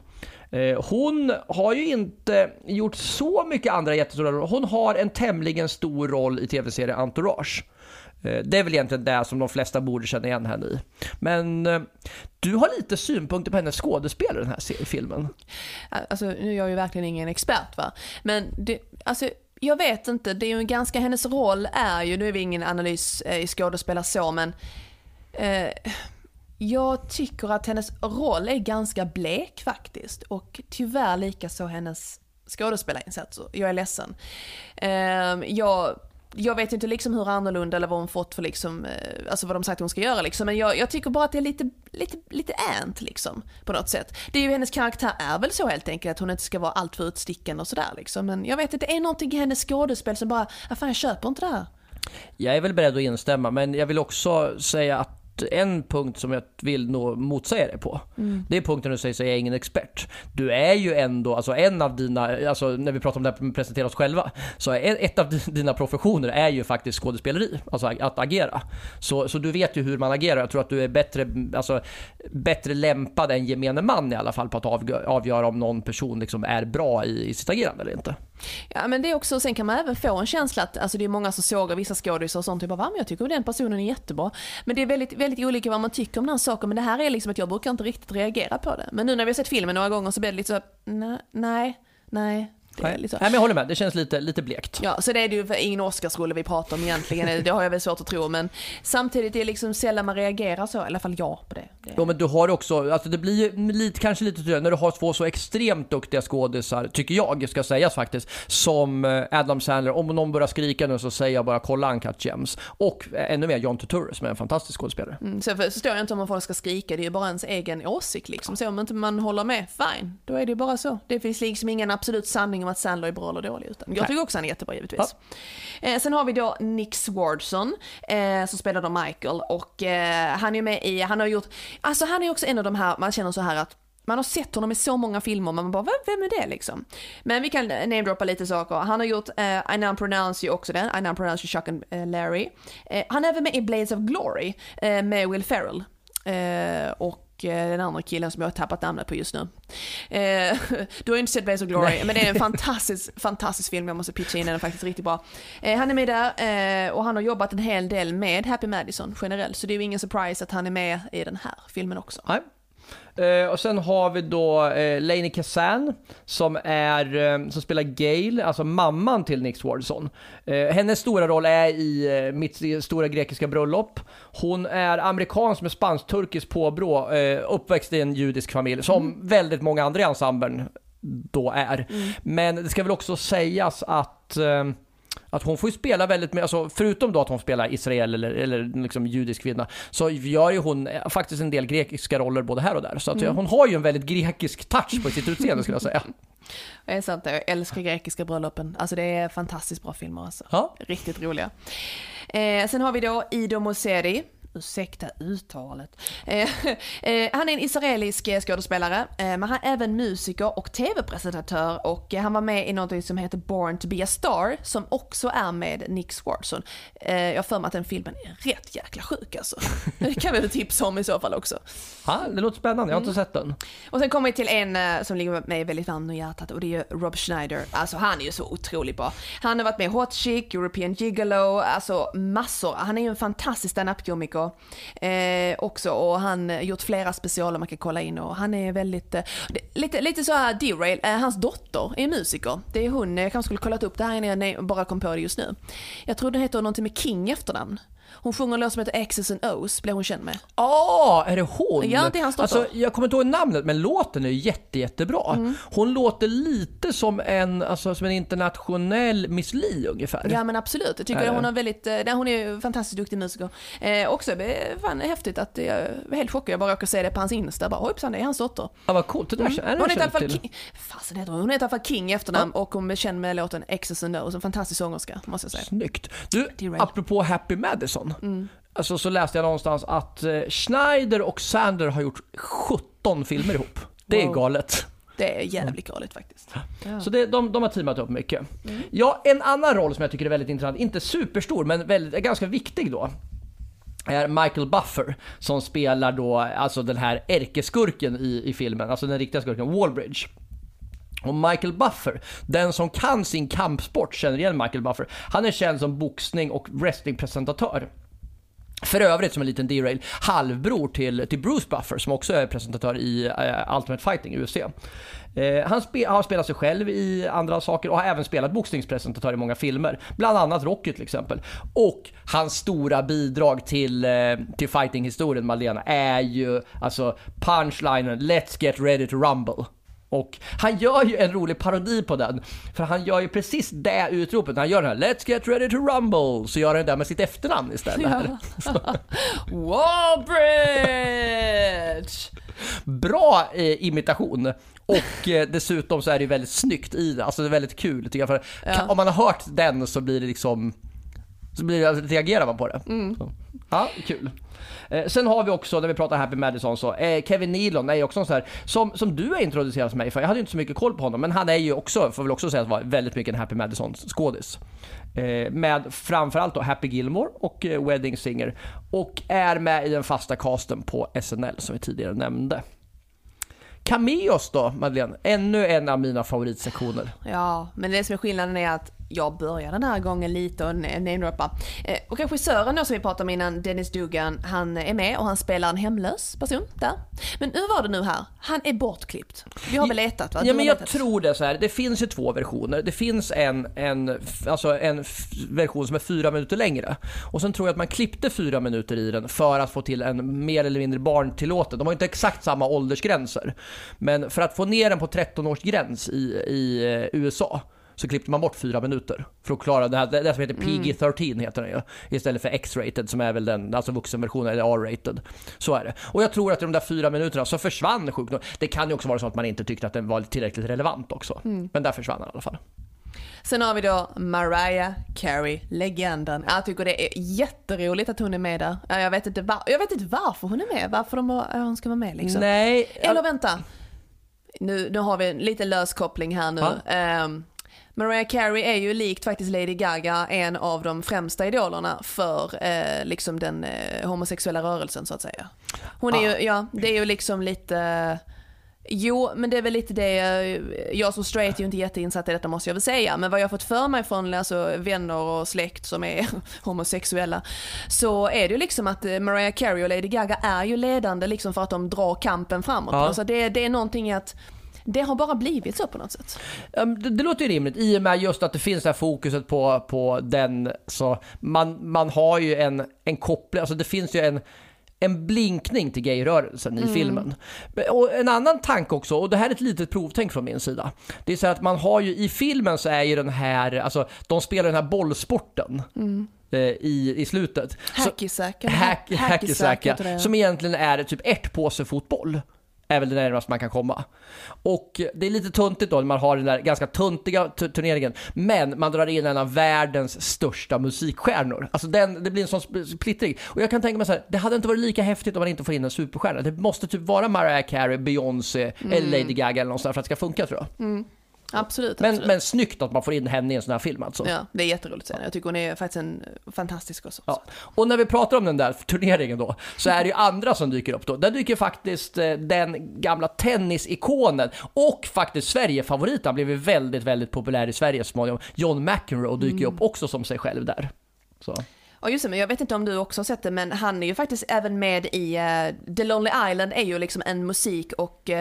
Eh, hon har ju inte gjort så mycket andra jättestora roller. Hon har en tämligen stor roll i tv-serien Entourage. Eh, det är väl egentligen det som de flesta borde känna igen henne i. Men eh, du har lite synpunkter på hennes skådespel i den här filmen. Alltså, nu är jag ju verkligen ingen expert va, men det, alltså jag vet inte, det är ju ganska, hennes roll är ju, nu är vi ingen analys eh, i skådespelare så, men eh, jag tycker att hennes roll är ganska blek faktiskt och tyvärr likaså hennes skådespelarinsatser. Jag är ledsen. Eh, jag jag vet inte liksom hur annorlunda eller vad hon fått för liksom, eh, alltså vad de sagt hon ska göra liksom. Men jag, jag tycker bara att det är lite, lite, lite ant liksom på något sätt. Det är ju hennes karaktär är väl så helt enkelt att hon inte ska vara alltför utstickande och sådär liksom. Men jag vet inte, det är någonting i hennes skådespel som bara, ja fan jag köper inte det här. Jag är väl beredd att instämma, men jag vill också säga att en punkt som jag vill nog motsäga dig på. Mm. Det är punkten du säger så jag är ingen expert. Du är ju ändå, alltså en av dina, alltså när vi pratar om det här med att presentera oss själva, så är ett av dina professioner är ju faktiskt skådespeleri, alltså att agera. Så, så du vet ju hur man agerar. Jag tror att du är bättre, alltså, bättre lämpad än gemene man i alla fall på att avgöra om någon person liksom är bra i, i sitt agerande eller inte. Ja men det är också, sen kan man även få en känsla att, alltså det är många som sågar vissa skådisar och sånt, typ bara, va men jag tycker den personen är jättebra. Men det är väldigt, väldigt olika vad man tycker om den här saken, men det här är liksom att jag brukar inte riktigt reagera på det. Men nu när vi har sett filmen några gånger så blir det lite så, nej, nej, nej, Nej. Nej, men jag håller med. Det känns lite, lite blekt. Ja, så det är det ju ingen Oscarsrulle vi pratar om egentligen. Det har jag väl svårt att tro, men samtidigt är det liksom sällan man reagerar så, i alla fall jag på det. det. Jo, men du har också, alltså det blir lite, kanske lite tydligare när du har två så extremt duktiga skådisar, tycker jag, ska sägas faktiskt, som eh, Adam Sandler. Om någon börjar skrika nu så säger jag bara kolla Uncut Gems. Och ännu mer John Turturro som är en fantastisk skådespelare. Mm, så förstår jag inte om folk ska skrika, det är ju bara ens egen åsikt liksom. Så om inte man håller med, fine, då är det ju bara så. Det finns liksom ingen absolut sanning om att Sandler är bra eller dålig. Utan jag tycker också han är jättebra givetvis. Ja. Eh, sen har vi då Nick Swardson eh, som spelar då Michael och eh, han är med i, han har gjort, alltså han är också en av de här, man känner så här att man har sett honom i så många filmer, man bara vem är det liksom? Men vi kan namedroppa lite saker. Han har gjort uh, I Now Pronounce You också den, I Now Pronounce You Chuck and uh, Larry. Uh, han är även med i Blades of Glory med Will Ferrell. och eh, den andra killen som jag har tappat namnet på just nu. Eh, du har ju inte sett Blaze of Glory, Nej. men det är en fantastisk, fantastisk film, jag måste pitcha in den, är faktiskt riktigt bra. Eh, han är med där och han har jobbat en hel del med Happy Madison generellt, så det är ju ingen surprise att han är med i den här filmen också. Nej. Eh, och sen har vi då eh, Lainey Kazan som, är, eh, som spelar Gail, alltså mamman till Nick Swardson. Eh, hennes stora roll är i eh, Mitt stora grekiska bröllop. Hon är amerikansk med spansk-turkisk påbrå, eh, uppväxt i en judisk familj, som Mm. väldigt många andra i ensemblen då är. Men det ska väl också sägas att att hon får ju spela väldigt mycket, alltså förutom då att hon spelar Israel eller, eller liksom judisk kvinna, så gör ju hon eh, faktiskt en del grekiska roller både här och där. Så att Mm. hon har ju en väldigt grekisk touch på sitt utseende skulle jag säga. Det är sant, jag älskar grekiska bröllopen. Alltså det är fantastiskt bra filmer alltså. Ja. Riktigt roliga. Eh, sen har vi då Ido Moseri. Ursäkta uttalet. Eh, eh, han är en israelisk eh, skådespelare, eh, men han är även musiker och tv-presentatör och han var med i något som heter Born to be a star, som också är med Nick Swardson. Eh, jag har för mig att den filmen är rätt jäkla sjuk alltså. Det kan vi väl tipsa om i så fall också. Ja, det låter spännande, jag har Mm. inte sett den. Och sen kommer vi till en som ligger mig väldigt varmt om hjärtat och det är Rob Schneider. Alltså han är ju så otroligt bra. Han har varit med i Hot Chick, European Gigolo, alltså massor. Han är ju en fantastisk standup-komiker eh, också och han har gjort flera specialer man kan kolla in och han är väldigt, eh, lite, lite så här derail. Eh, hans dotter är musiker. Det är hon, eh, jag kanske skulle kollat upp det här innan jag bara kom på det just nu. Jag tror den heter någonting med King i efternamn. Hon sjunger en låt som heter X's and O's, blev hon känd med. Ah, är det hon? Ja, det är hans dotter. Alltså, jag kommer inte ihåg namnet, men låten är jätte, jättebra. Mm. Hon låter lite som en, alltså, som en internationell Miss Li ungefär. Ja men absolut, jag tycker Ja, ja. hon har väldigt, eh, nej, hon är ju fantastiskt duktig musiker. Eh, också fan häftigt att jag var helt chockad, jag bara råkade se det på hans Insta, bara hoppsan det är hans dotter. Ja, vad coolt. Det där, mm. Hon heter i alla jag fall. King, fasen heter hon? Hon heter i alla fall King i efternamn och hon är känd med låten X's and O's, en fantastisk sångerska måste jag säga. Snyggt. Du, apropå Happy Madison. Mm. Alltså så läste jag någonstans att eh, Schneider och Sander har gjort 17 filmer ihop. Det är Wow. galet. Det är jävligt galet faktiskt. Ja. Så det, de, de har teamat upp mycket. Mm. Ja, en annan roll som jag tycker är väldigt intressant, inte superstor men väldigt, ganska viktig då. Är Michael Buffer som spelar då alltså den här ärkeskurken i, i filmen, alltså den riktiga skurken Wallbridge. Och Michael Buffer, den som kan sin kampsport känner igen Michael Buffer. Han är känd som boxning och wrestlingpresentatör. För övrigt som en liten derail, halvbror till, till Bruce Buffer som också är presentatör i uh, Ultimate Fighting, UFC. Eh, han spe, har spelat sig själv i andra saker och har även spelat boxningspresentatör i många filmer. Bland annat Rocky till exempel. Och hans stora bidrag till, eh, till fightinghistorien Malena är ju alltså punchlinen “Let's get ready to rumble”. Och han gör ju en rolig parodi på den. För han gör ju precis det utropet. När han gör den här “Let's get ready to rumble” så gör han det med sitt efternamn istället. Här. Wallbridge! Bra eh, imitation. Och eh, dessutom så är det väldigt snyggt i det. Alltså det är väldigt kul tycker jag. För kan, om man har hört den så blir det liksom... Så blir det, reagerar man på det. Så. Ja, kul. Eh, sen har vi också, när vi pratar Happy Madison, så eh, Kevin Nealon är ju också en sån här, som, som du har introducerat mig för. Jag hade ju inte så mycket koll på honom, men han är ju också, får väl också säga att vara väldigt mycket en Happy Madison skådis. Eh, med framförallt då Happy Gilmore och eh, Wedding Singer. Och är med i den fasta casten på SNL som vi tidigare nämnde. Cameos då, Madeleine? Ännu en av mina favoritsektioner. Ja, men det som är skillnaden är att jag börjar den här gången lite och namedroppa. Eh, och regissören då som vi pratade om innan, Dennis Dugan, han är med och han spelar en hemlös person där. Men hur var det nu här? Han är bortklippt. Vi har väl letat va? Du Ja men jag tror det så här. det finns ju två versioner. Det finns en, en, alltså en version som är fyra minuter längre. Och sen tror jag att man klippte fyra minuter i den för att få till en mer eller mindre barntillåten. De har inte exakt samma åldersgränser. Men för att få ner den på 13-årsgräns i, i eh, USA så klippte man bort fyra minuter för att klara det här, det, det som heter PG-13 heter den ju. Istället för X-rated som är väl den, alltså vuxenversionen, eller R-rated. Så är det. Och jag tror att i de där fyra minuterna så försvann nog. Det kan ju också vara så att man inte tyckte att den var tillräckligt relevant också. Men där försvann den i alla fall. Sen har vi då Mariah Carey, legenden. Jag tycker det är jätteroligt att hon är med där. Ja, Jag vet inte, var, jag vet inte varför hon är med, varför de, hon ska vara med liksom. Nej, Eller vänta. Nu, nu har vi en lite lös koppling här nu. Ja. Mariah Carey är ju likt faktiskt Lady Gaga en av de främsta idolerna för eh, liksom den eh, homosexuella rörelsen så att säga. Hon är Ah. ju, ja, det är ju liksom lite Jo, men det är väl lite det, eh, jag som straight är ju inte jätteinsatt i detta måste jag väl säga, men vad jag har fått för mig från alltså, vänner och släkt som är homosexuella, så är det ju liksom att eh, Mariah Carey och Lady Gaga är ju ledande liksom för att de drar kampen framåt. Ja. Alltså det, det är någonting att det har bara blivit så på något sätt. Um, Det, det låter ju rimligt i och med just att det finns det här fokuset på, på den. Så man, man har ju en, en koppling, alltså det finns ju en, en blinkning till gayrörelsen i filmen. Och en annan tanke också, och det här är ett litet provtänk från min sida. Det är så att man har ju i filmen så är ju den här, alltså de spelar den här bollsporten. eh, I, i slutet. Eller Hack, heter det. som egentligen är typ ett påse fotboll. Är väl det närmaste man kan komma. Och det är lite tuntigt då när man har den där ganska tuntiga tu- turneringen. Men man drar in en av världens största musikstjärnor. Alltså den, det blir en sån sp- splittring. Och jag kan tänka mig så här, det hade inte varit lika häftigt om man inte får in en superstjärna. Det måste typ vara Mariah Carey, Beyoncé eller Lady Gaga eller där för att det ska funka tror jag. Absolut. Men, absolut. men snyggt att man får in henne i en sån här film alltså. Ja, det är jätteroligt att se. Jag tycker hon är faktiskt en fantastisk också. Ja. Och när vi pratar om den där turneringen då, så är det ju andra som dyker upp då. Där dyker faktiskt eh, den gamla tennisikonen och faktiskt Sverigefavoriten, han blev ju väldigt, väldigt populär i Sverige så småningom. John McEnroe dyker ju upp också som sig själv där. Så. Ja just det, men jag vet inte om du också har sett det, men han är ju faktiskt även med i uh, The Lonely Island är ju liksom en musik och uh,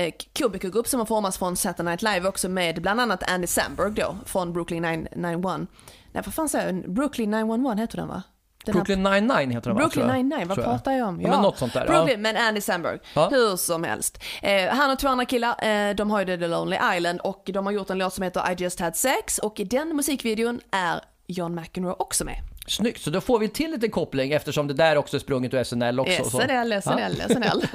uh, komikergrupp som har formats från Saturday Night Live också med bland annat Andy Samberg då från Brooklyn 991. Nej vad fan säger jag? Brooklyn 911 heter den va? Den Brooklyn 99 heter den va? Brooklyn tror jag. 99, vad pratar jag om? Ja, men något sånt där. Brooklyn, men Andy Samberg. Ja. Hur som helst. Eh, han och två andra killar, eh, de har ju The Lonely Island och de har gjort en låt som heter I just had sex och i den musikvideon är John McEnroe också med. Snyggt, så då får vi till lite koppling eftersom det där också är sprunget ur SNL också. SNL, SNL, SNL.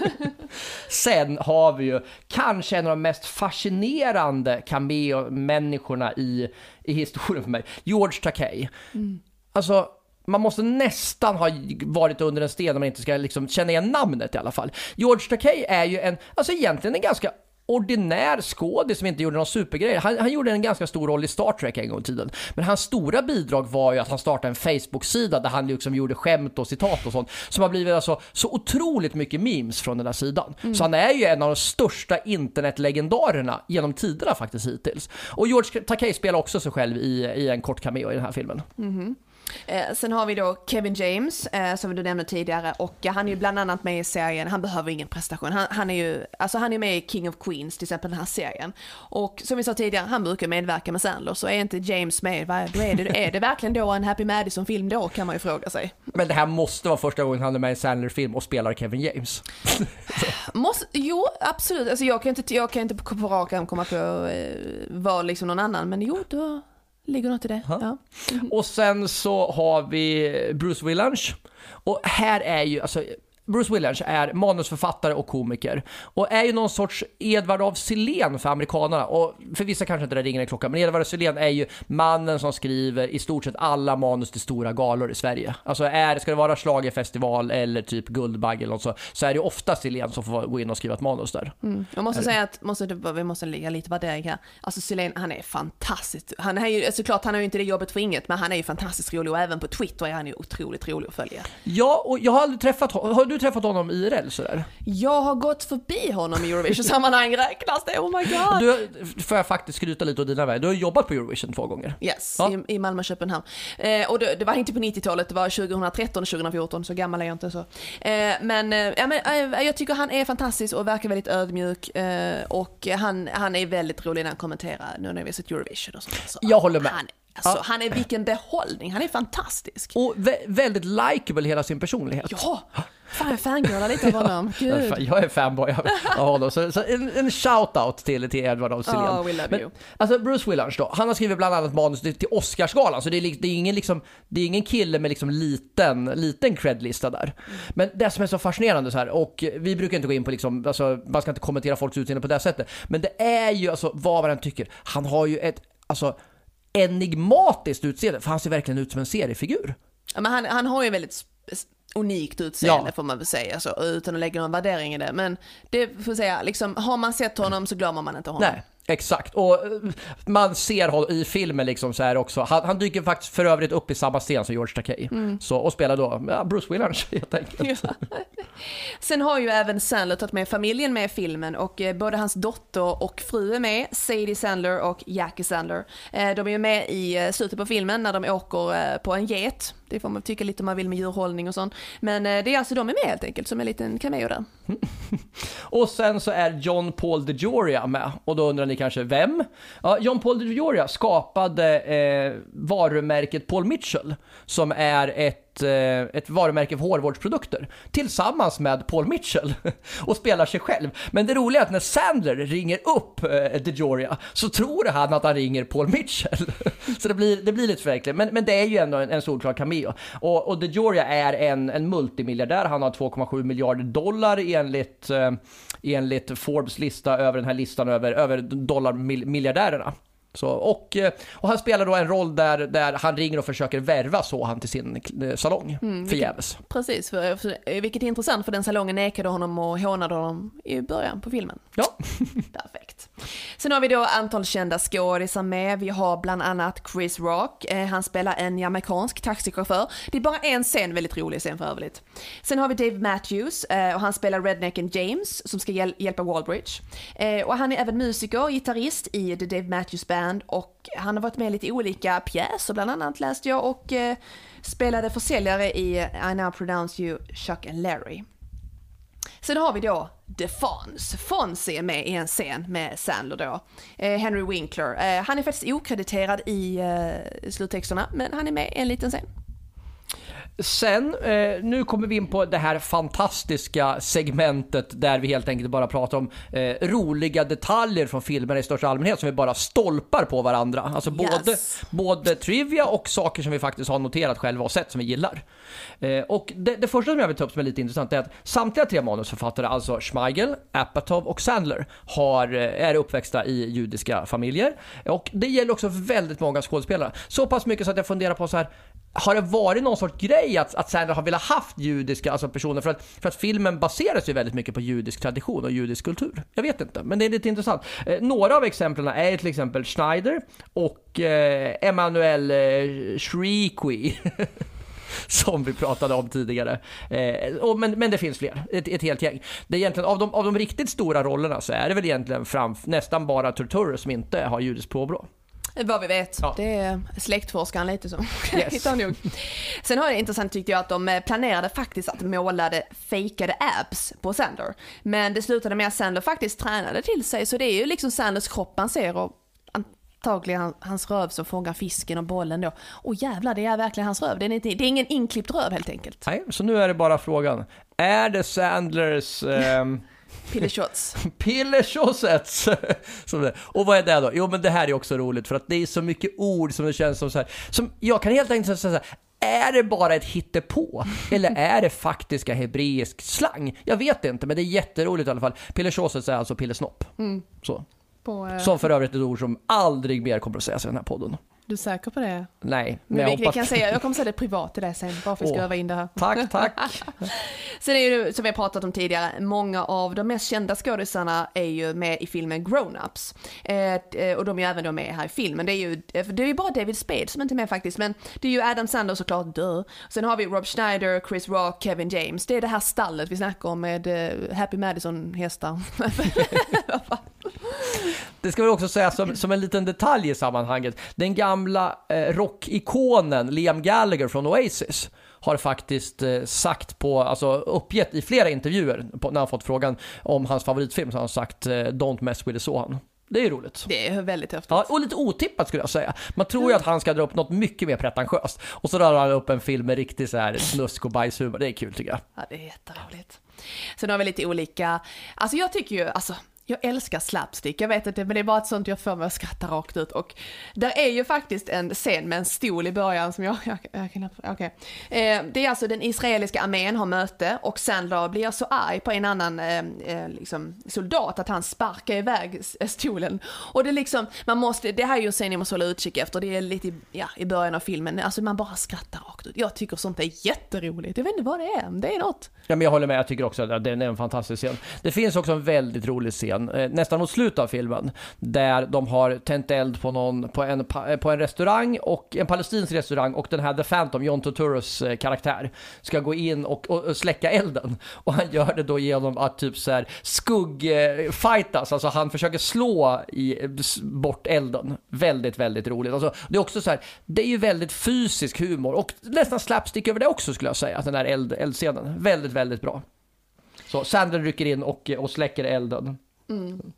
Sen har vi ju kanske en av de mest fascinerande cameo-människorna i, i historien för mig, George Takei. Alltså, man måste nästan ha varit under en sten om man inte ska liksom känna igen namnet i alla fall. George Takei är ju en, alltså egentligen en ganska ordinär skådis som inte gjorde någon supergrej. Han, han gjorde en ganska stor roll i Star Trek en gång i tiden. Men hans stora bidrag var ju att han startade en Facebook-sida där han liksom gjorde skämt och citat och sånt. Som har blivit alltså så otroligt mycket memes från den här sidan. Så han är ju en av de största internetlegendarerna genom tiderna faktiskt hittills. Och George Takei spelar också sig själv i, i en kort cameo i den här filmen. Eh, sen har vi då Kevin James, eh, som du nämnde tidigare, och eh, han är ju bland annat med i serien, han behöver ingen prestation, han, han är ju, alltså han är med i King of Queens, till exempel den här serien. Och som vi sa tidigare, han brukar medverka med Sandler, så är inte James med, vad, då är det, är det verkligen då en Happy Madison-film då, kan man ju fråga sig. Men det här måste vara första gången han är med i en Sandler-film och spelar Kevin James. Måste, jo, absolut, alltså jag kan inte, jag kan inte på rak arm komma på eh, vad liksom någon annan, men jo, då ligger något i det. Ja. Och sen så har vi Bruce Willange. Och här är ju, alltså Bruce Willange är manusförfattare och komiker och är ju någon sorts Edvard af Sillén för amerikanerna och för vissa kanske inte det ringer en klocka men Edvard af Sillén är ju mannen som skriver i stort sett alla manus till stora galor i Sverige. Alltså är, ska det vara schlagerfestival eller typ Guldbagge eller något så, så är det ofta Sillén som får gå in och skriva ett manus där. Mm. Jag måste säga att måste, vi måste lägga lite värdering här. Alltså Selene, han är fantastisk. Han är ju, såklart han har ju inte det jobbet för inget, men han är ju fantastiskt rolig och även på Twitter är han ju otroligt rolig att följa. Ja, och jag har aldrig träffat honom. Du träffat honom IRL sådär? Jag har gått förbi honom i Eurovision-sammanhang, räknas det? Oh my god! Du, får jag faktiskt skryta lite å dina vägar. Du har jobbat på Eurovision två gånger. Yes, Ja. i, i Malmö och Köpenhamn. Eh, och det, det var inte på 90-talet, det var 2013 2014, så gammal är jag inte så. Eh, men, eh, ja, men eh, jag tycker han är fantastisk och verkar väldigt ödmjuk. Eh, och han, han är väldigt rolig när han kommenterar nu när vi har sett Eurovision och sånt. Så, Jag håller med. Han, alltså, Ja. han är vilken behållning, han är fantastisk. Och vä- väldigt likable hela sin personlighet. Ja, fan jag fangirlar lite av honom. Gud. Jag är fanboy av av honom. Så, så en, en shout-out till, till Edward af Sillén. Oh, we love Men, you. Alltså Bruce Willange då, han har skrivit bland annat manus till, till Oscarsgalan, så det är, det är ingen liksom, det är ingen kille med liksom liten, liten cred-lista där. Men det som är så fascinerande så här, och vi brukar inte gå in på liksom, alltså, man ska inte kommentera folks utseende på det sättet, men det är ju alltså, vad man än tycker, han har ju ett, alltså, enigmatiskt utseende, för han ser verkligen ut som en seriefigur. Ja, men han, han har ju väldigt unikt utseende Ja. får man väl säga, så, utan att lägga någon värdering i det. Men det får säga, liksom, har man sett honom så glömmer man inte honom. Nej, exakt. Och eh, man ser honom i filmen liksom så här också. Han, han dyker faktiskt för övrigt upp i samma scen som George Takei. Så, och spelar då ja, Bruce Willange helt enkelt. Ja. Sen har ju även Sandler tagit med familjen med i filmen och eh, både hans dotter och fru är med, Sadie Sandler och Jackie Sandler. Eh, de är ju med i eh, slutet på filmen när de åker eh, på en get. Det får man tycka lite om man vill med djurhållning och sånt. Men eh, det är alltså de är med helt enkelt som en liten cameo där. Och sen så är John Paul DeGioria med. Och då undrar ni kanske vem? Ja, John Paul DeGioria skapade eh, varumärket Paul Mitchell som är ett, ett, eh, ett varumärke för hårvårdsprodukter tillsammans med Paul Mitchell och spelar sig själv. Men det roliga är att när Sandler ringer upp eh, DeJoria så tror han att han ringer Paul Mitchell. så det blir, det blir lite förenklat. Men, men det är ju ändå en, en solklar cameo. Och, och DeJoria är en, en multimiljardär. Han har 2,7 miljarder dollar enligt, eh, enligt Forbes lista över den här listan över, över dollarmiljardärerna. Så, och, eh, och han spelar då en roll där, där han ringer och försöker värva så han till sin eh, salong Mm, förgäves. Precis, för, för, vilket är intressant för den salongen nekade honom och hånade honom i början på filmen. Ja. Perfekt. Sen har vi då antal kända skådisar med. Vi har bland annat Chris Rock. Eh, han spelar en jamaicansk taxichaufför. Det är bara en scen, väldigt rolig scen för övrigt. Sen har vi Dave Matthews eh, och han spelar rednecken James som ska hjäl- hjälpa Walbridge. Eh, och han är även musiker och gitarrist i The Dave Matthews Band och han har varit med i lite olika pjäser bland annat läste jag och eh, spelade försäljare i I Now Pronounce You Chuck and Larry. Sen har vi då The Fonz. Fonzie är med i en scen med Sandler då. Eh, Henry Winkler. Eh, han är faktiskt okrediterad i eh, sluttexterna, men han är med i en liten scen. Sen, eh, nu kommer vi in på det här fantastiska segmentet där vi helt enkelt bara pratar om eh, roliga detaljer från filmerna i största allmänhet som vi bara stolpar på varandra. Alltså både, Yes. både trivia och saker som vi faktiskt har noterat själva och sett som vi gillar. Eh, och det, det första som jag vill ta upp som är lite intressant är att samtliga tre manusförfattare, alltså Schmeigel, Apatow och Sandler, har, eh, är uppväxta i judiska familjer. Och det gäller också väldigt många skådespelare. Så pass mycket så att jag funderar på så här, har det varit någon sorts grej att, att Sandler har velat haft judiska alltså personer? För att, för att filmen baseras ju väldigt mycket på judisk tradition och judisk kultur. Jag vet inte, men det är lite intressant. Eh, några av exemplen är till exempel Schneider och eh, Emanuel eh, Shriqui. Som vi pratade om tidigare. Eh, och, men, men det finns fler, ett, ett helt gäng. Det är egentligen, av, de, av de riktigt stora rollerna så är det väl egentligen fram, nästan bara Turturro som inte har judiskt påbrå. Vad vi vet. Ja. Det är släktforskaren lite så. Yes. Hittar nog. Sen har det intressant tyckte jag att de eh, planerade faktiskt att måla fejkade abs på Sandler. Men det slutade med att Sandler faktiskt tränade till sig så det är ju liksom Sanders kropp man ser och antagligen han- hans röv som fångar fisken och bollen då. Och jävlar, det är verkligen hans röv. Det är, inte, det är ingen inklippt röv helt enkelt. Nej, så nu är det bara frågan. Är det Sandlers ehm, Pilleshots. Det. Och vad är det då? Jo men det här är också roligt för att det är så mycket ord som det känns som så här. Som jag kan helt enkelt säga så här. Är det bara ett hittepå? Eller är det faktiska hebreisk slang? Jag vet inte, men det är jätteroligt i alla fall. Pilleshotsets är alltså pillesnopp. Så. På, eh, Som för övrigt är ett ord som aldrig mer kommer att sägas i den här podden. Du är säker på det? Nej, men, Men jag vi, hoppas... kan säga, jag kommer säga det privat till dig sen, bara för att Åh. öva in det här. Tack, tack. Sen är ju som vi har pratat om tidigare, många av de mest kända skådisarna är ju med i filmen Grown-Ups. Eh, eh, och de är ju även då med här i filmen. Det är ju, eh, det är ju bara David Spade som inte är med faktiskt, men det är ju Adam Sandler såklart, dö. Sen har vi Rob Schneider, Chris Rock, Kevin James. Det är det här stallet vi snackar om med eh, Happy Madison-hästar. Det ska vi också säga som, som en liten detalj i sammanhanget. Den gamla eh, rockikonen Liam Gallagher från Oasis har faktiskt eh, sagt på, alltså uppgett i flera intervjuer på, när han fått frågan om hans favoritfilm så har han sagt eh, Don't mess with the Sohan. Det är ju roligt. Det är väldigt häftigt. Ja, och lite otippat skulle jag säga. Man tror ju att han ska dra upp något mycket mer pretentiöst. Och så drar han upp en film med riktig så här snusk och bajshumor. Det är kul tycker jag. Ja, det är jätteroligt. Sen har vi lite olika, alltså jag tycker ju, alltså jag älskar slapstick, jag vet inte men det är bara ett sånt jag får mig att skratta rakt ut och där är ju faktiskt en scen med en stol i början som jag, jag, jag kan okay. Eh, det är alltså den israeliska armén har möte och Sandler blir så arg på en annan eh, eh liksom, soldat att han sparkar iväg eh, stolen. Och det är liksom, man måste, det här är ju en scen jag måste hålla utkik efter, det är lite i- ja, i början av filmen, alltså man bara skrattar rakt rakt ut. Jag tycker sånt är jätteroligt. Jag vet inte vad det är, det är något. Ja, men jag håller med, jag tycker också att den är en fantastisk scen. Det finns också en väldigt rolig scen, scen, eh, nästan mot slutet av filmen, där de har tänt eld på, någon, på, en, eh, på en restaurang, och en palestinsk restaurang, och den här The Phantom, John Turturros eh, karaktär, ska gå in och, och, släcka elden. Och han gör det då genom att typ så här skuggfightas, alltså han försöker slå i, bort elden. Väldigt, väldigt roligt. Alltså, det är också så här, det är ju väldigt fysisk humor, och nästan slapstick över det också skulle jag säga, den här eld, eldscenen. Väldigt väldigt bra. Så Sandra rycker in och, och släcker elden. Mm.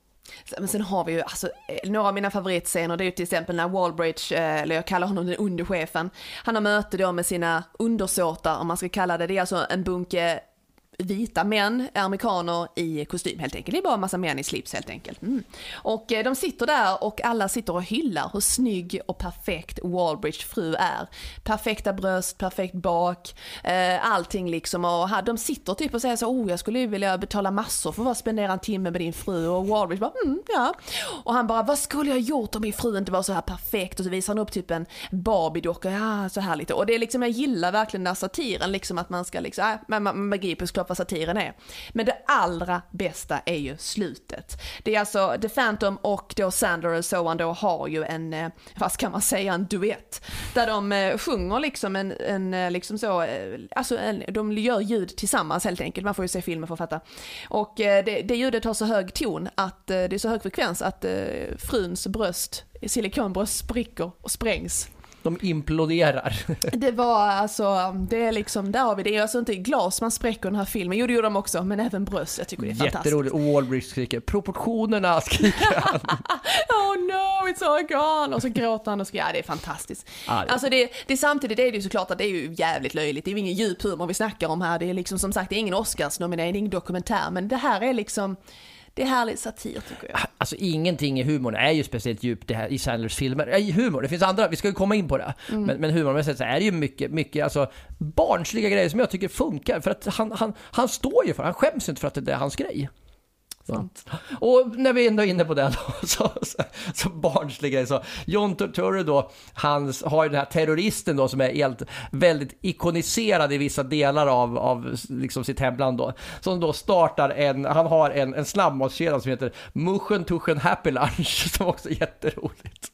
Men sen har vi ju alltså, eh, några av mina favoritscener, det är ju till exempel när Wallbridge, eh, eller jag kallar honom den underchefen, han har möte då med sina undersåtar om man ska kalla det, det är alltså en bunke vita män, amerikaner i kostym helt enkelt. Det är bara en massa män i slips helt enkelt. Mm. Och eh, de sitter där och alla sitter och hyllar hur snygg och perfekt Wallbridge fru är. Perfekta bröst, perfekt bak, eh, allting liksom. Och de sitter typ och säger så, oh jag skulle ju vilja betala massor för att spendera en timme med din fru. Och Wallbridge bara, mm, ja. Och han bara, vad skulle jag gjort om min fru inte var så här perfekt? Och så visar han upp typ en Barbie-docka, ja så här lite. Och det är liksom, jag gillar verkligen den här satiren, liksom att man ska liksom, äh, man, man begriper vad satiren är. Men det allra bästa är ju slutet. Det är alltså The Phantom och då Sander och så då har ju en, eh, vad ska man säga, en duett. Där de eh, sjunger liksom en, en eh, liksom så, alltså en, de gör ljud tillsammans helt enkelt. Man får ju se filmen för att fatta. Och det, det ljudet har så hög ton att det är så hög frekvens att fruns bröst, silikonbröst spricker och sprängs de imploderar. Det var alltså, det är liksom, där har vi det. Är alltså inte glas man spräcker den här filmen. Jo det gjorde de också, men även bröst. Jag tycker det är fantastiskt. Jätteroligt. Och Wallbridge skriker proportionerna skriker han. oh no, it's all gone. Och så gråter han och skriker. Ja det är fantastiskt. Ah, det. Alltså det, det, samtidigt är det ju såklart att det är ju jävligt löjligt. Det är ju ingen djup humor vi snackar om här. Det är liksom som sagt, det är ingen Oscarsnominering, dokumentär. Men det här är liksom det är härlig satir tycker jag. Alltså ingenting i humorn är ju speciellt djupt det här i Sandlers filmer. I humor, det finns andra, vi ska ju komma in på det. Mm. Men, men humormässigt så är det ju mycket, mycket alltså, barnsliga grejer som jag tycker funkar. För att han, han, han står ju för han skäms inte för att det är hans grej. Sant. Och när vi ändå är inne på det då, så, så, så barnslig grej så John Turturro då, han har ju den här terroristen då som är helt, väldigt ikoniserad i vissa delar av, av liksom sitt hemland då. Som då startar en, han har en, en snabbmatskedja som heter Muschen Tuschen Happy Lunch som också är jätteroligt.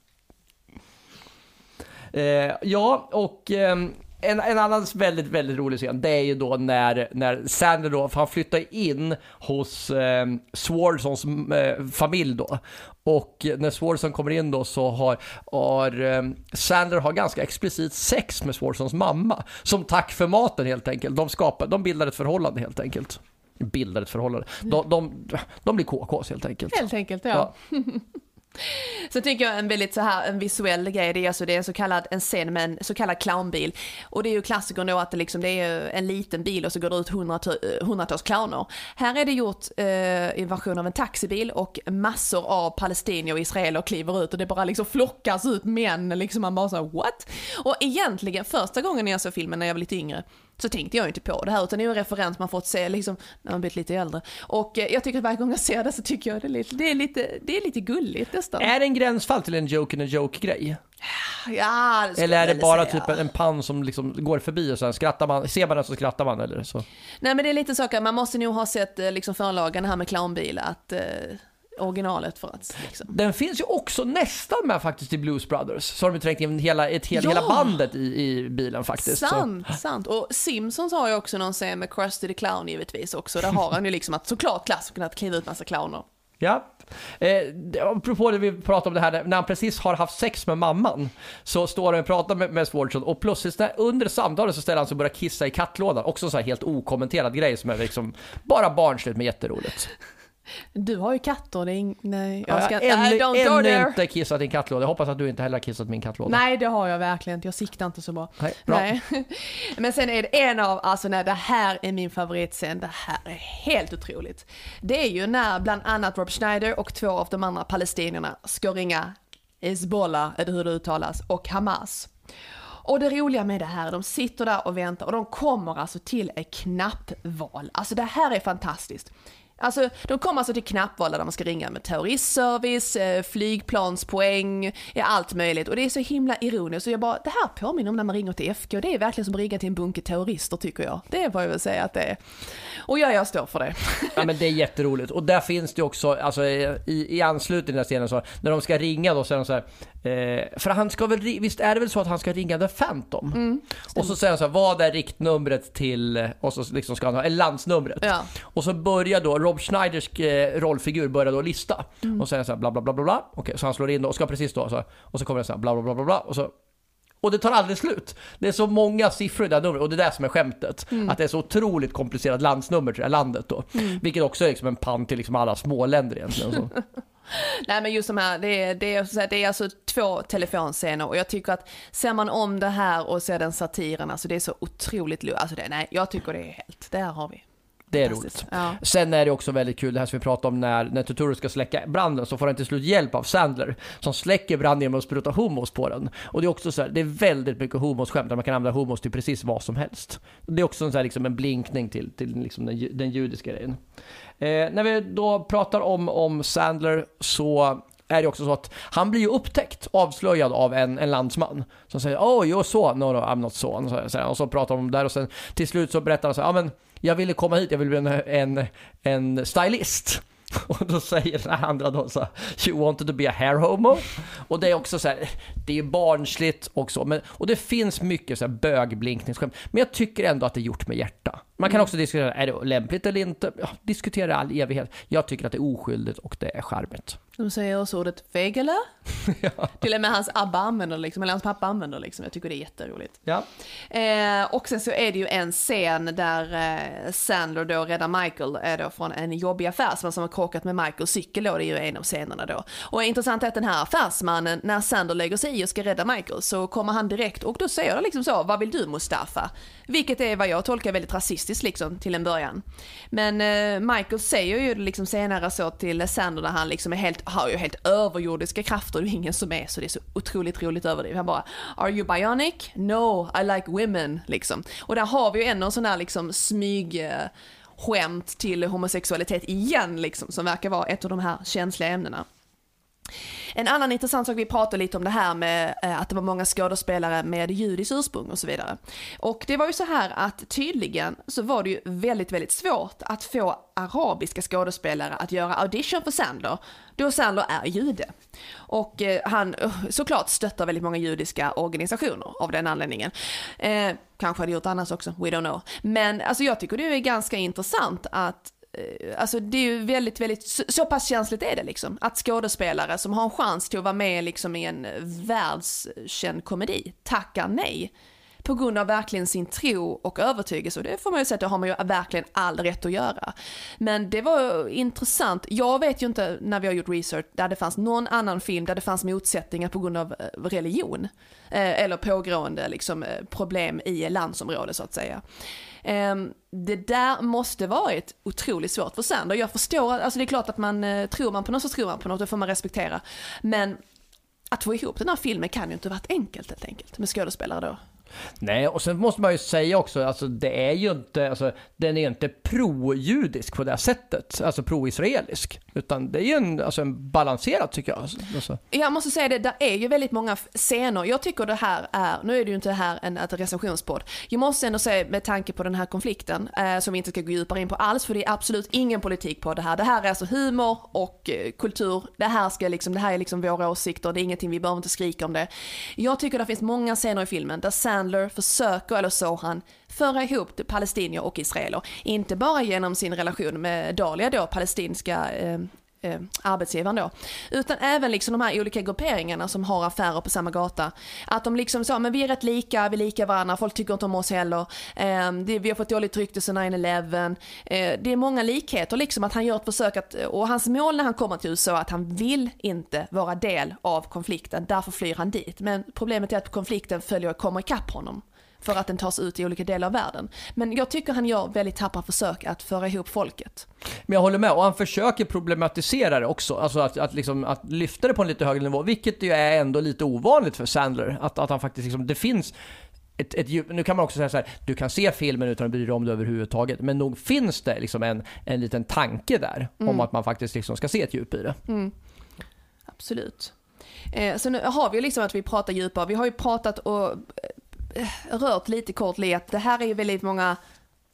Eh, ja, och eh, en, en annan väldigt, väldigt rolig scen, det är ju då när, när Sander då, för han flyttar in hos eh, Swarsons eh, familj då. Och när Swarson kommer in då så har, har eh, Sander har ganska explicit sex med Swarsons mamma. Som tack för maten helt enkelt. De, skapar, de bildar ett förhållande helt enkelt. Bildar ett förhållande. De, de, de blir KKs helt enkelt. Helt enkelt, ja. ja. Så tycker jag en väldigt så här en visuell grej, det är alltså det är en så kallad en scen med en så kallad clownbil. Och det är ju klassikern då att det liksom det är en liten bil och så går det ut eh, hundratals clowner. Här är det gjort eh, i version av en taxibil och massor av palestinier och israeler kliver ut och det bara liksom flockas ut män liksom man bara såhär what? Och egentligen första gången jag såg filmen när jag var lite yngre så tänkte jag inte på det här utan det är en referens man fått se liksom när man blivit lite äldre. Och eh, jag tycker att varje gång jag ser det så tycker jag det är lite, det är lite, det är lite gulligt nästan. Är det en gränsfall till en joke in a joke-grej? Ja, det Eller är det bara säga. typ en pann som liksom går förbi och sen skrattar man, ser man den så skrattar man eller så? Nej men det är lite saker, man måste nog ha sett eh, liksom förlagen här med clownbil att eh, originalet för att... Liksom. Den finns ju också nästan med faktiskt i Blues Brothers. Så har de trängt in hela, ett, hela, ja! hela bandet i, i bilen faktiskt. Sant, så. sant. Och Simpsons har ju också någon scen med Krusty the Clown givetvis också. Där har han ju liksom att såklart klassikern att kliva ut massa clowner. Ja. Eh, apropå det vi pratade om det här, när han precis har haft sex med mamman så står han och pratar med, med Swardson och plötsligt under samtalet så ställer han sig och börjar kissa i kattlådan. Också så här helt okommenterad grej som är liksom bara barnsligt men jätteroligt. Du har ju är nej, jag ska jag ännu, nej, don't ännu inte kissat i en kattlåda. Jag hoppas att du inte heller har kissat min kattlåda. Nej, det har jag verkligen inte. Jag siktar inte så bra. Nej, bra. Nej. Men sen är det en av, alltså när det här är min favoritscen, det här är helt otroligt. Det är ju när bland annat Rob Schneider och två av de andra palestinierna ska ringa Hezbollah, eller hur det uttalas, och Hamas. Och det roliga med det här, de sitter där och väntar och de kommer alltså till ett knappval. Alltså det här är fantastiskt. Alltså, de kommer alltså till knappval där man ska ringa med terroristservice, eh, flygplanspoäng, ja, allt möjligt. Och det är så himla ironiskt. Och jag bara, det här påminner om när man ringer till FK. Det är verkligen som att ringa till en bunke terrorister tycker jag. Det får jag väl säga att det är. Och jag, jag står för det. Ja men det är jätteroligt. Och där finns det också, alltså i, i anslutning till den här scenen så, när de ska ringa då så är de så här, eh, för han ska väl, visst är det väl så att han ska ringa The Phantom? Mm, och så säger han så här, vad är riktnumret till, och så liksom ska han ha, eller landsnumret. Ja. Och så börjar då, Rob Schneiders eh, rollfigur börjar då lista. Mm. Och säger så här bla bla bla bla bla. Okej, så han slår in då och ska precis då så och så kommer det så här bla bla bla bla bla och så och det tar aldrig slut. Det är så många siffror i det här numret och det är det som är skämtet. Att det är så otroligt komplicerat landsnummer till det här landet då. Vilket också är liksom en pann till liksom alla småländer egentligen. Så. Nej men just de här, det är, det, är, det är alltså två telefonscener och jag tycker att ser man om det här och ser den satiren, alltså det är så otroligt alltså det, nej jag tycker det är helt, där har vi. Det är roligt. Ja. Sen är det också väldigt kul det här som vi pratade om när, när Turturro ska släcka branden så får han till slut hjälp av Sandler som släcker branden genom att spruta hummus på den. Och det är också så här, det är väldigt mycket hummusskämt där man kan använda hummus till precis vad som helst. Det är också en, så här, liksom en blinkning till, till liksom den, den judiska grejen. Eh, när vi då pratar om, om Sandler så är det också så att han blir ju upptäckt, avslöjad av en, en landsman som säger oh you're son, no no I'm not son. Så, så, här, och så pratar de om det där och sen till slut så berättar han så här, ja men jag ville komma hit, jag ville bli en, en, en stylist. Och då säger den andra då så här, You wanted to be a hair homo? Och det är också så här, det är ju barnsligt och så, men, och det finns mycket så här bögblinkningsskämt. Men jag tycker ändå att det är gjort med hjärta. Man kan också diskutera, är det lämpligt eller inte? Ja, diskutera all evighet. Jag tycker att det är oskyldigt och det är charmigt. De säger också ordet fegele. Till och med hans ABBA använder liksom, eller hans pappa använder liksom. Jag tycker det är jätteroligt. Ja. Eh, och sen så är det ju en scen där eh, Sandler då räddar Michael eh, då från en jobbig affärsman som har krockat med Michaels cykel då, det är ju en av scenerna då. Och intressant är att den här affärsmannen, när Sandler lägger sig i och ska rädda Michael så kommer han direkt och då säger han liksom så, vad vill du Mustafa? Vilket är vad jag tolkar väldigt rasistiskt liksom till en början. Men eh, Michael säger ju liksom senare så till Sander när han liksom är helt, har ju helt överjordiska krafter, det är ingen som är så det är så otroligt roligt överdrivet. Han bara, are you bionic? No, I like women, liksom. Och där har vi ju ändå en sån där liksom smyg eh, skämt till homosexualitet igen, liksom, som verkar vara ett av de här känsliga ämnena. En annan intressant sak, vi pratade lite om det här med eh, att det var många skådespelare med judiskt ursprung och så vidare. Och det var ju så här att tydligen så var det ju väldigt, väldigt svårt att få arabiska skådespelare att göra audition för Sandler, då Sandler är jude. Och eh, han eh, såklart stöttar väldigt många judiska organisationer av den anledningen. Eh, kanske hade gjort annars också, we don't know. Men alltså jag tycker det är ganska intressant att Eh, alltså det är ju väldigt, väldigt, så, så pass känsligt är det liksom. Att skådespelare som har en chans till att vara med liksom i en världskänd komedi tackar nej. På grund av verkligen sin tro och övertygelse. Och det får man ju säga att det har man ju verkligen all rätt att göra. Men det var intressant. Jag vet ju inte när vi har gjort research där det fanns någon annan film där det fanns motsättningar på grund av eh, religion. Eh, eller pågående liksom, eh, problem i landsområdet så att säga. Ehm, det där måste varit otroligt svårt för Sander. Jag förstår, alltså det är klart att man eh, tror man på något så tror man på något, det får man respektera. Men att få ihop den här filmen kan ju inte varit enkelt helt enkelt med skådespelare då. Nej, och sen måste man ju säga också, alltså det är ju inte, alltså den är inte pro-judisk på det här sättet, alltså pro-israelisk. Utan det är ju en, alltså en balanserad tycker jag. Alltså. Jag måste säga det, det är ju väldigt många scener. Jag tycker det här är, nu är det ju inte här en recensionspodd. Jag måste ändå säga med tanke på den här konflikten, eh, som vi inte ska gå djupare in på alls, för det är absolut ingen politik på det här. Det här är alltså humor och eh, kultur. Det här, ska liksom, det här är liksom våra åsikter, det är ingenting, vi behöver inte skrika om det. Jag tycker det finns många scener i filmen där Chandler försöker, eller så han, föra ihop palestinier och israeler. Inte bara genom sin relation med Dalia då, palestinska eh, eh, arbetsgivaren då. Utan även liksom de här olika grupperingarna som har affärer på samma gata. Att de liksom sa, men vi är rätt lika, vi är lika varandra, folk tycker inte om oss heller. Eh, det, vi har fått dåligt rykte sedan 9-11. Eh, det är många likheter liksom att han gör ett försök att, eh, och hans mål när han kommer till USA är att han vill inte vara del av konflikten, därför flyr han dit. Men problemet är att konflikten följer och kommer ikapp honom för att den tas ut i olika delar av världen. Men jag tycker han gör väldigt tappra försök att föra ihop folket. Men jag håller med, och han försöker problematisera det också. Alltså att, att, liksom, att lyfta det på en lite högre nivå, vilket ju är ändå lite ovanligt för Sandler. Att, att han faktiskt liksom, det finns ett, ett. Nu kan man också säga så här, du kan se filmen utan att bry dig om det överhuvudtaget. Men nog finns det liksom en, en liten tanke där om Mm. att man faktiskt liksom ska se ett djup i det. Absolut. Eh, så nu har vi ju liksom att vi pratar djupare. Vi har ju pratat och eh, Eh, rört lite kort i att det här är ju väldigt många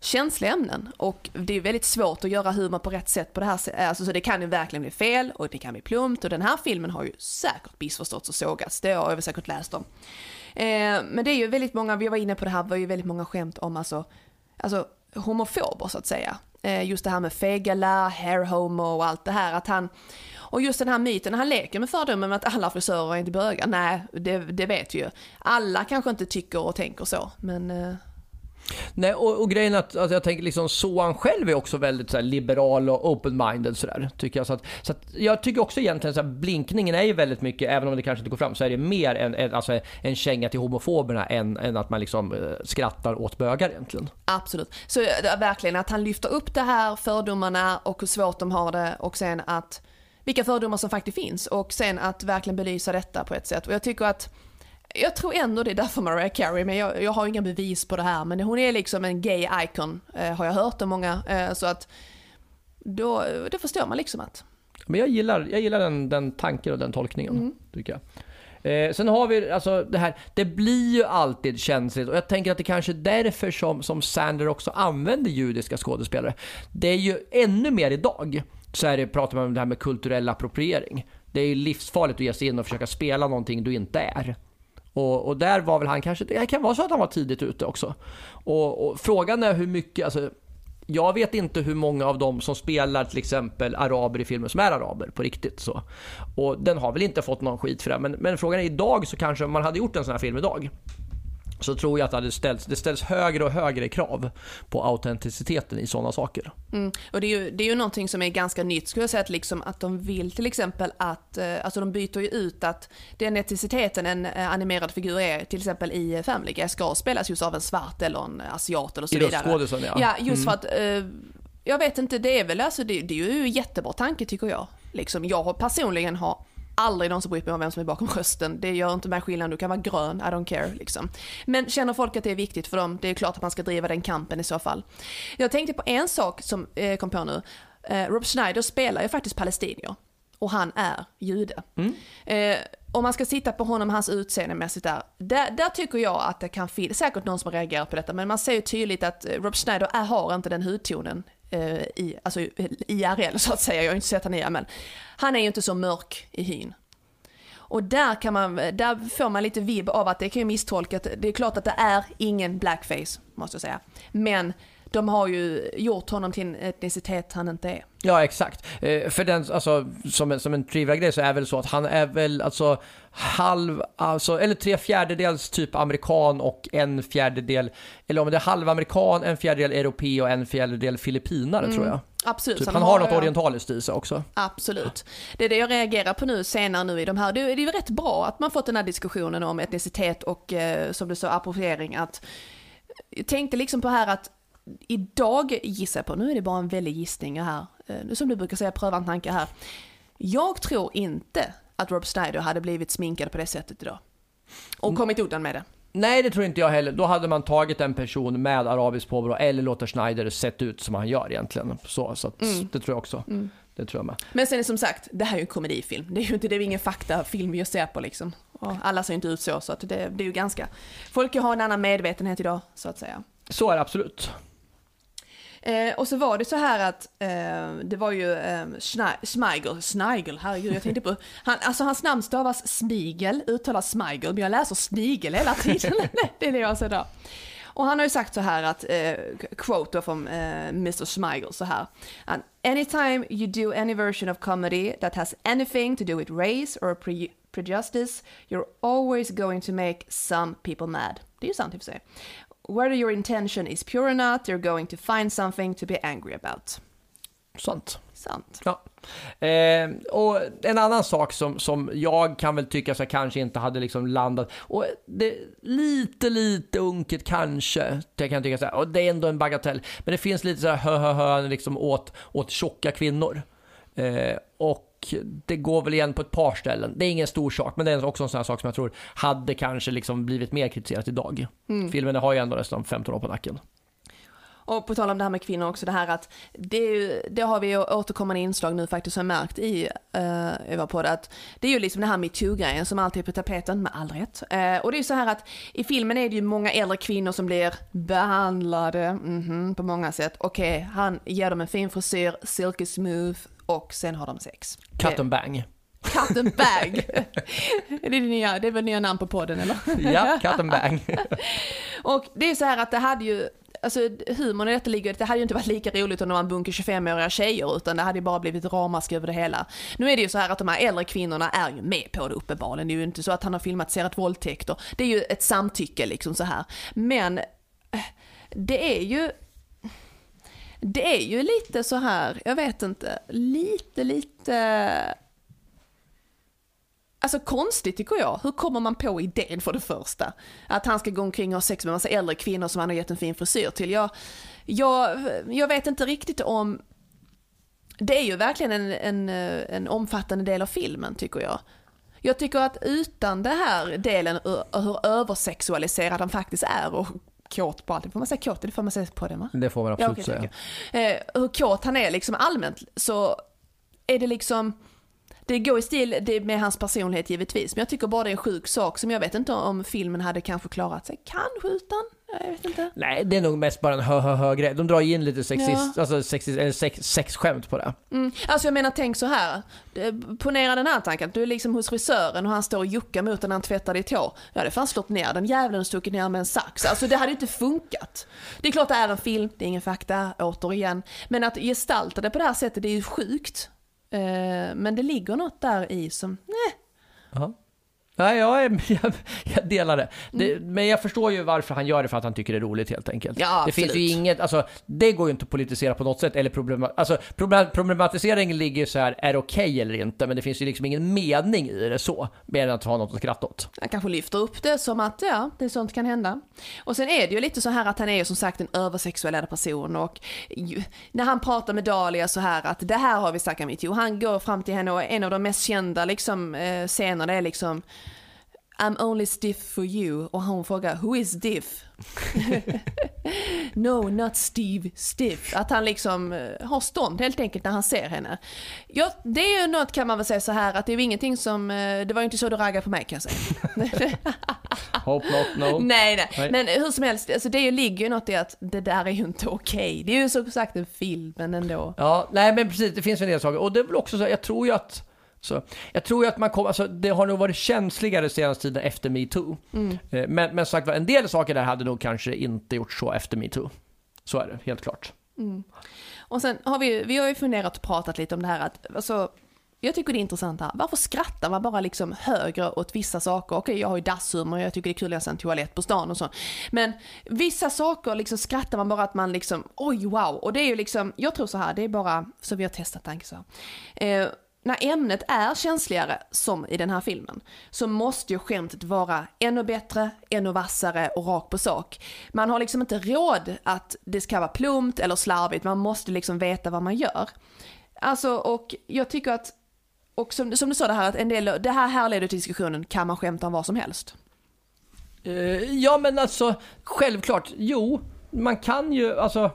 känsliga ämnen och det är väldigt svårt att göra humor på rätt sätt på det här sättet. Alltså, så det kan ju verkligen bli fel och det kan bli plumpt och den här filmen har ju säkert missförståtts och sågats. Det har jag väl säkert läst om. Eh, men det är ju väldigt många, vi var inne på det här, var ju väldigt många skämt om alltså, alltså homofober så att säga. Eh, just det här med fegala, hair homo och allt det här att han och just den här myten, han leker med fördomen att alla frisörer är inte bögar. Nej, det, det vet vi ju. Alla kanske inte tycker och tänker så, men eh, Nej, och, och grejen att, att jag tänker liksom så han själv är också väldigt så liberal och open-minded sådär. Tycker jag. Så att, så att jag tycker också egentligen så här, blinkningen är ju väldigt mycket, även om det kanske inte går fram, så är det mer en, en, alltså, en känga till homofoberna än, än att man liksom eh, skrattar åt bögar egentligen. Absolut. Så är verkligen att han lyfter upp det här, fördomarna och hur svårt de har det och sen att vilka fördomar som faktiskt finns och sen att verkligen belysa detta på ett sätt. Och jag tycker att jag tror ändå det är därför Mariah Carey, men jag, jag har inga bevis på det här, men hon är liksom en gay icon, eh, har jag hört av många. Eh, så att då, då förstår man liksom att Men jag gillar, jag gillar den, den tanken och den tolkningen, Mm. tycker jag. Eh, sen har vi alltså det här, det blir ju alltid känsligt och jag tänker att det kanske är därför som, som Sander också använder judiska skådespelare. Det är ju ännu mer idag, så är det, pratar man om det här med kulturell appropriering. Det är ju livsfarligt att ge sig in och försöka spela någonting du inte är. Och, och där var väl han kanske, det kan vara så att han var tidigt ute också. Och, och frågan är hur mycket, alltså jag vet inte hur många av dem som spelar till exempel araber i filmer som är araber på riktigt. Så. Och den har väl inte fått någon skit för det. Men, men frågan är idag så kanske om man hade gjort en sån här film idag. Så tror jag att det, hade ställts, det ställs högre och högre krav på autenticiteten i sådana saker. Mm. Och det är, ju, det är ju någonting som är ganska nytt skulle jag säga, att, liksom, att de vill till exempel att, eh, alltså de byter ju ut att den etniciteten en eh, animerad figur är, till exempel i Family Guy, ska spelas just av en svart eller en asiat eller så I vidare. röstskådisen ja. Ja, just Mm. för att, eh, jag vet inte, det är väl alltså, det, det är ju en jättebra tanke tycker jag. Liksom, jag har personligen har aldrig någonsin brytt mig om vem som är bakom rösten. Det gör inte mig skillnad, du kan vara grön, I don't care. Liksom. Men känner folk att det är viktigt för dem, det är klart att man ska driva den kampen i så fall. Jag tänkte på en sak som eh, kom på nu. Eh, Rob Schneider spelar ju faktiskt palestinier. Och han är jude. Mm. Eh, om man ska sitta på honom, hans utseendemässigt där, där, där tycker jag att det kan finnas, säkert någon som reagerar på detta, men man ser ju tydligt att eh, Rob Schneider är, har inte den hudtonen eh, i, alltså IRL så att säga, jag har inte sett han i men han är ju inte så mörk i hyn. Och där, kan man, där får man lite vibb av att det kan ju misstolkas. det är klart att det är ingen blackface, måste jag säga. Men de har ju gjort honom till en etnicitet han inte är. Ja, exakt. Eh, för den, alltså, som en, som en trivia-grej så är väl så att han är väl alltså halv, alltså, eller tre fjärdedels typ amerikan och en fjärdedel, eller om det är halvamerikan, en fjärdedel europé och en fjärdedel filippinare tror jag. Absolut. Typ, han de har något orientaliskt i sig också. Absolut. Det är det jag reagerar på nu senare nu i de här. Det är det är ju rätt bra att man fått den här diskussionen om etnicitet och eh, som du sa appropriering. Att, jag tänkte liksom på här att idag gissar jag på, nu är det bara en väldig gissning här, eh, som du brukar säga pröva en tanke här. Jag tror inte att Rob Schneider hade blivit sminkad på det sättet idag. Och kommit undan med det. Nej, det tror inte jag heller. Då hade man tagit en person med arabiskt påbrå eller låter Schneider sett ut som han gör egentligen. Så, så att, Mm. det tror jag också. Det tror jag med. Men sen som sagt, det här är ju en komedifilm. Det är ju inte, det är ju ingen faktafilm vi ser på liksom. Och alla ser inte ut så, så att det, det är ju ganska... Folk har en annan medvetenhet idag, så att säga. Så är det absolut. Eh, och så var det så här att eh, det var ju eh, Schne- Schmeigel, Schneigel, herregud jag tänkte på, han, alltså hans namn stavas Smigel, uttalas Smigel, men jag läser Snigel hela tiden. det är det jag säger där. Och han har ju sagt så här att, eh, quote då från eh, Mr Schmeigel så här. Anytime you do any version of comedy that has anything to do with race or pre- prejudice, you're always going to make some people mad. Det är ju sant i och för sig. Whether your intention is pure or not, you're going to find something to be angry about. Sant. Sant. Ja. Eh, och en annan sak som, som jag kan väl tycka så jag kanske inte hade liksom landat, och det lite, lite unket kanske, det kan jag tycka så här, och det är ändå en bagatell, men det finns lite så här hö, hö, hö liksom åt, åt tjocka kvinnor. Eh, och det går väl igen på ett par ställen. Det är ingen stor sak, men det är också en sån här sak som jag tror hade kanske liksom blivit mer kritiserat idag. Mm. Filmen har ju ändå nästan 15 år på nacken. Och på tal om det här med kvinnor också, det här att det, ju, det har vi ju återkommande inslag nu faktiskt som märkt i uh, Eva på det, att det är ju liksom det här metoo-grejen som alltid är på tapeten, med all rätt. Uh, och det är ju så här att i filmen är det ju många äldre kvinnor som blir behandlade mm -hmm, på många sätt. Okej, okay, han ger dem en fin frisyr, silky smooth och sen har de sex. Cut and bang. Cut and bang. det, är det, nya, det är väl nya namn på podden eller? ja, cut and bang. och det är så här att det hade ju alltså humorn i detta ligger det hade ju inte varit lika roligt om det var en bunke 25-åriga tjejer utan det hade ju bara blivit ramask över det hela. Nu är det ju så här att de här äldre kvinnorna är ju med på det uppenbarligen. Det är ju inte så att han har filmatiserat våldtäkter. Det är ju ett samtycke liksom så här. Men eh, det är ju det är ju lite så här, jag vet inte, lite, lite Alltså konstigt tycker jag. Hur kommer man på idén för det första? Att han ska gå omkring och ha sex med en massa äldre kvinnor som han har gett en fin frisyr till. Jag, jag, jag vet inte riktigt om... Det är ju verkligen en, en, en omfattande del av filmen tycker jag. Jag tycker att utan den här delen hur översexualiserad han faktiskt är och kåt på allting. Får man säga kåt? Det får man säga på det va? Det får man absolut ja, okay, säga. Eh, hur kåt han är liksom allmänt så är det liksom det går i stil med hans personlighet givetvis, men jag tycker bara det är en sjuk sak som jag vet inte om filmen hade kanske klarat sig. Kanske utan, jag vet inte. Nej, det är nog mest bara en hö hö hö grej. De drar in lite sexist, ja. alltså sexist, eller sex, sexskämt på det. Mm. Alltså jag menar, tänk så här. Ponera den här tanken, du är liksom hos frisören och han står och juckar mot den när han tvättar ditt hår. Jag hade fan slått ner den jävlen och stuckit ner med en sax. Alltså det hade ju inte funkat. Det är klart det är en film, det är ingen fakta, återigen. Men att gestalta det på det här sättet, det är ju sjukt. Eh, men det ligger något där i som, nej. Nej, jag, är, jag, jag delar det. det mm. Men jag förstår ju varför han gör det, för att han tycker det är roligt helt enkelt. Ja, det finns ju inget, alltså det går ju inte att politisera på något sätt, eller problema, alltså, problematiseringen ligger ju så här, är det okej okay eller inte? Men det finns ju liksom ingen mening i det så, mer än att ha något att skratta åt. Han kanske lyfter upp det som att, ja, det är sånt kan hända. Och sen är det ju lite så här att han är ju som sagt en översexuellerad person och ju, när han pratar med Dahlia så här att det här har vi snackat om, han går fram till henne och en av de mest kända liksom eh, scenerna är liksom I'm only stiff for you och hon frågar who is diff? no, not Steve Stiff. Att han liksom eh, har stånd helt enkelt när han ser henne. Ja, det är ju något kan man väl säga så här att det är ju ingenting som, eh, det var ju inte så du raggade på mig kan jag säga. Hope not, no. Nej, nej, nej. Men hur som helst, alltså det ligger ju något i att det där är ju inte okej. Okay. Det är ju som sagt en film, men ändå. Ja, nej men precis, det finns en del saker. Och det är väl också så, jag tror ju att så, jag tror ju att man kommer, alltså det har nog varit känsligare senaste tiden efter metoo. Mm. Eh, men, men sagt en del saker där hade nog kanske inte gjort så efter metoo. Så är det, helt klart. Mm. Och sen har vi, vi har ju funderat och pratat lite om det här att, alltså, jag tycker det är intressant här. Varför skrattar man bara liksom högre åt vissa saker? Okej, jag har ju dasshumor, jag tycker det är kul att läsa en toalett på stan och så. Men vissa saker liksom skrattar man bara att man liksom, oj wow. Och det är ju liksom, jag tror så här, det är bara, så vi har testat tanke så. Eh, när ämnet är känsligare, som i den här filmen, så måste ju skämtet vara ännu bättre, ännu vassare och rakt på sak. Man har liksom inte råd att det ska vara plumpt eller slarvigt, man måste liksom veta vad man gör. Alltså, och jag tycker att, och som, som du sa det här, att en del, det här härleder till diskussionen, kan man skämta om vad som helst? Uh, ja men alltså, självklart, jo, man kan ju, alltså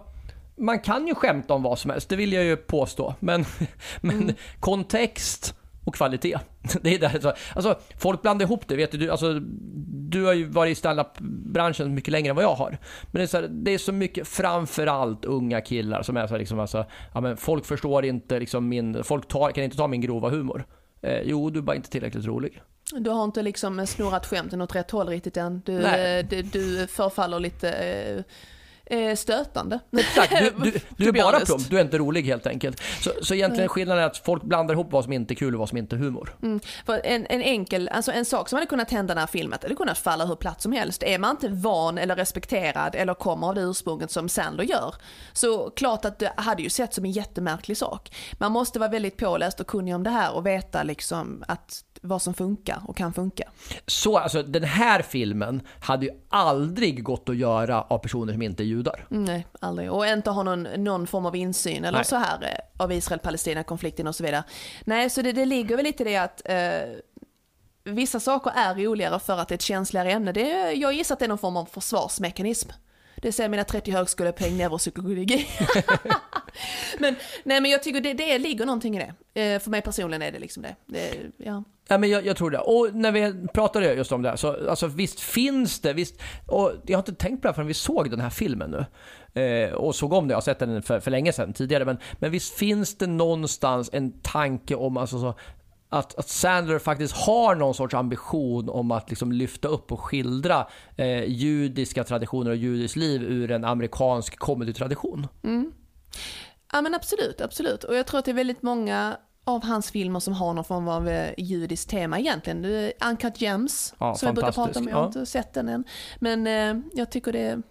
man kan ju skämta om vad som helst, det vill jag ju påstå. Men, men mm. kontext och kvalitet. Det är där, alltså, folk blandar ihop det, vet du. Alltså, du har ju varit i standup-branschen mycket längre än vad jag har. Men det är, så här, det är så mycket, framförallt unga killar som är så här, liksom, alltså, ja, men folk förstår inte liksom min, folk tar, kan inte ta min grova humor. Eh, jo, du är bara inte tillräckligt rolig. Du har inte liksom snurrat skämten åt rätt håll riktigt än. Du, eh, du, du förfaller lite eh, stötande. Exakt, du, du, du är bara plump, du är inte rolig helt enkelt. Så, så egentligen skillnaden är att folk blandar ihop vad som inte är kul och vad som inte är humor. Mm. En, en enkel, alltså en sak som hade kunnat hända när filmet, eller kunnat falla hur platt som helst. Är man inte van eller respekterad eller kommer av det ursprunget som Sandler gör, så klart att det hade ju sett som en jättemärklig sak. Man måste vara väldigt påläst och kunnig om det här och veta liksom att vad som funkar och kan funka. Så alltså, den här filmen hade ju aldrig gått att göra av personer som inte är judar. Nej, aldrig. Och inte ha någon, någon form av insyn eller Nej. så här eh, av Israel-Palestina-konflikten och så vidare. Nej, så det, det ligger väl lite i det att eh, vissa saker är roligare för att det är ett känsligare ämne. Det, jag gissar att det är någon form av försvarsmekanism. Det säger mina 30 högskolepoäng neuropsykologi. men, nej, men jag tycker det, det ligger någonting i det. Eh, för mig personligen är det liksom det. det ja. Ja, men jag, jag tror det. Och när vi pratade just om det här, så alltså, visst finns det, visst, och jag har inte tänkt på det här förrän vi såg den här filmen nu. Eh, och såg om det, jag har sett den för, för länge sedan tidigare, men, men visst finns det någonstans en tanke om alltså, så, att, att Sandler faktiskt har någon sorts ambition om att liksom lyfta upp och skildra eh, judiska traditioner och judiskt liv ur en amerikansk comedytradition. Mm. Ja men absolut, absolut. Och jag tror att det är väldigt många av hans filmer som har någon form av eh, judiskt tema egentligen. Uncut Gems, Ja, som jag brukar prata om, jag har fantastisk. inte sett den än. Men eh, jag tycker det,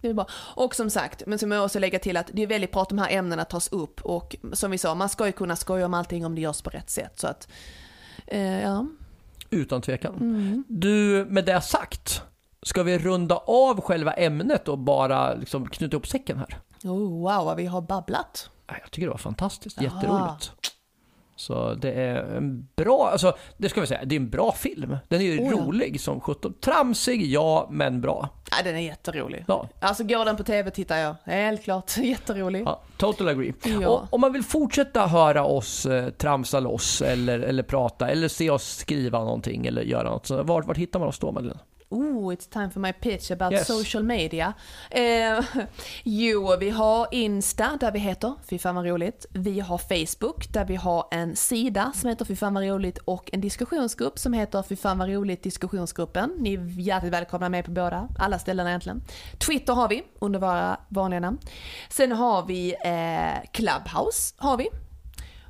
det är bra. Och som sagt, men som jag också lägga till att det är väldigt bra att de här ämnena tas upp och som vi sa, man ska ju kunna skoja om allting om det görs på rätt sätt. Så att, eh, ja. Utan tvekan. Du, med det sagt, ska vi runda av själva ämnet och bara liksom knyta ihop säcken här? Oh, wow, vad vi har babblat. Jag tycker det var fantastiskt, Ja. jätteroligt. Så det är en bra, alltså det ska vi säga, det är en bra film. Den är ju Oh ja. rolig som 17. Tramsig, ja, men bra. Ja, den är jätterolig. Ja. Alltså går den på tv tittar jag. Helt klart, jätterolig. Ja, total agree. Ja. Och om man vill fortsätta höra oss eh, tramsa loss eller, eller prata eller se oss skriva någonting eller göra något, så vart, vart hittar man oss då Madeleine? Oh, it's time for my pitch about Yes. social media. Eh, jo, vi har Insta där vi heter Fy fan vad roligt. Vi har Facebook där vi har en sida som heter Fy fan vad roligt och en diskussionsgrupp som heter Fy fan vad roligt diskussionsgruppen. Ni är hjärtligt välkomna med på båda, alla ställen egentligen. Twitter har vi under våra vanliga namn. Sen har vi eh, Clubhouse har vi.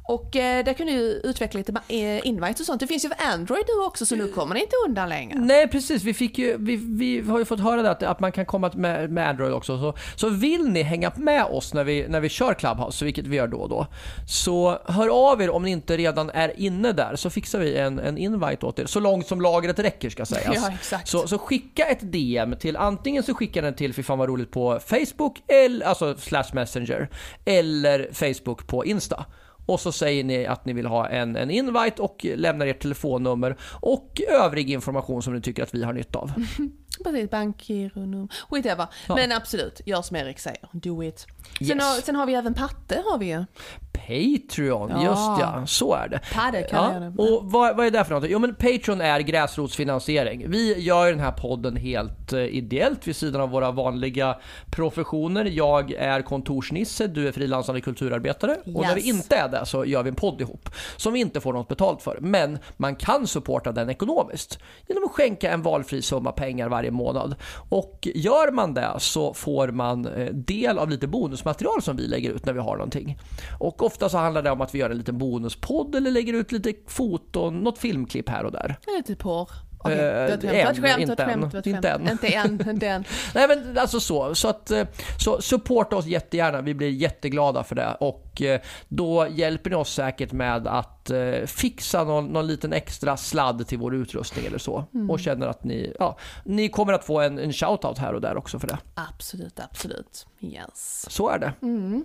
Och eh, där kan du utveckla lite eh, invites och sånt. Det finns ju för Android nu också så nu kommer ni inte undan längre. Nej, precis. Vi, fick ju, vi, vi har ju fått höra det att, att man kan komma med, med Android också. Så, så vill ni hänga med oss när vi, när vi kör Clubhouse, vilket vi gör då och då, så hör av er om ni inte redan är inne där, så fixar vi en, en invite åt er. Så långt som lagret räcker ska sägas. Ja, exakt. Så, så skicka ett DM till, antingen så skickar den till Fy fan vad roligt på Facebook, eller, alltså slash messenger, eller Facebook på Insta. Och så säger ni att ni vill ha en, en invite och lämnar ert telefonnummer och övrig information som ni tycker att vi har nytta av. Precis, bankgiro, num- whatever. Ja. Men absolut, gör som Erik säger. Do it. Sen, Yes. har, sen har vi även Patte har vi ju. Patreon, Ja. just ja. Så är det. Padde Ja, det. och vad, vad är det för något? Jo men Patreon är gräsrotsfinansiering. Vi gör ju den här podden helt eh, ideellt vid sidan av våra vanliga professioner. Jag är kontorsnisse, du är frilansande kulturarbetare. Och när vi Yes. inte är det så gör vi en podd ihop. Som vi inte får något betalt för. Men man kan supporta den ekonomiskt. Genom att skänka en valfri summa pengar varje månad. Och gör man det så får man eh, del av lite bonusmaterial som vi lägger ut när vi har någonting. Och ofta så handlar det om att vi gör en liten bonuspodd eller lägger ut lite foton, något filmklipp här och där. Lite typ porr. Okej, Eh, ett skämt, ett skämt, det inte en. skämt, Inte en. Inte än, inte än. Nej men alltså så, så att eh, så supporta oss jättegärna, vi blir jätteglada för det och eh, då hjälper ni oss säkert med att fixa någon, någon liten extra sladd till vår utrustning eller så och känner att ni, ja, ni kommer att få en, en shoutout här och där också för det. Absolut, absolut. Yes. Så är det.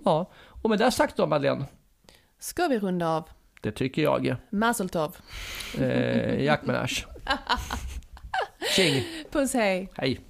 Ja. Och med det sagt då Madeleine, Ska vi runda av? det tycker jag. Mazel tov. Eh, Jack Menash. Tjing, Puss hej. hej.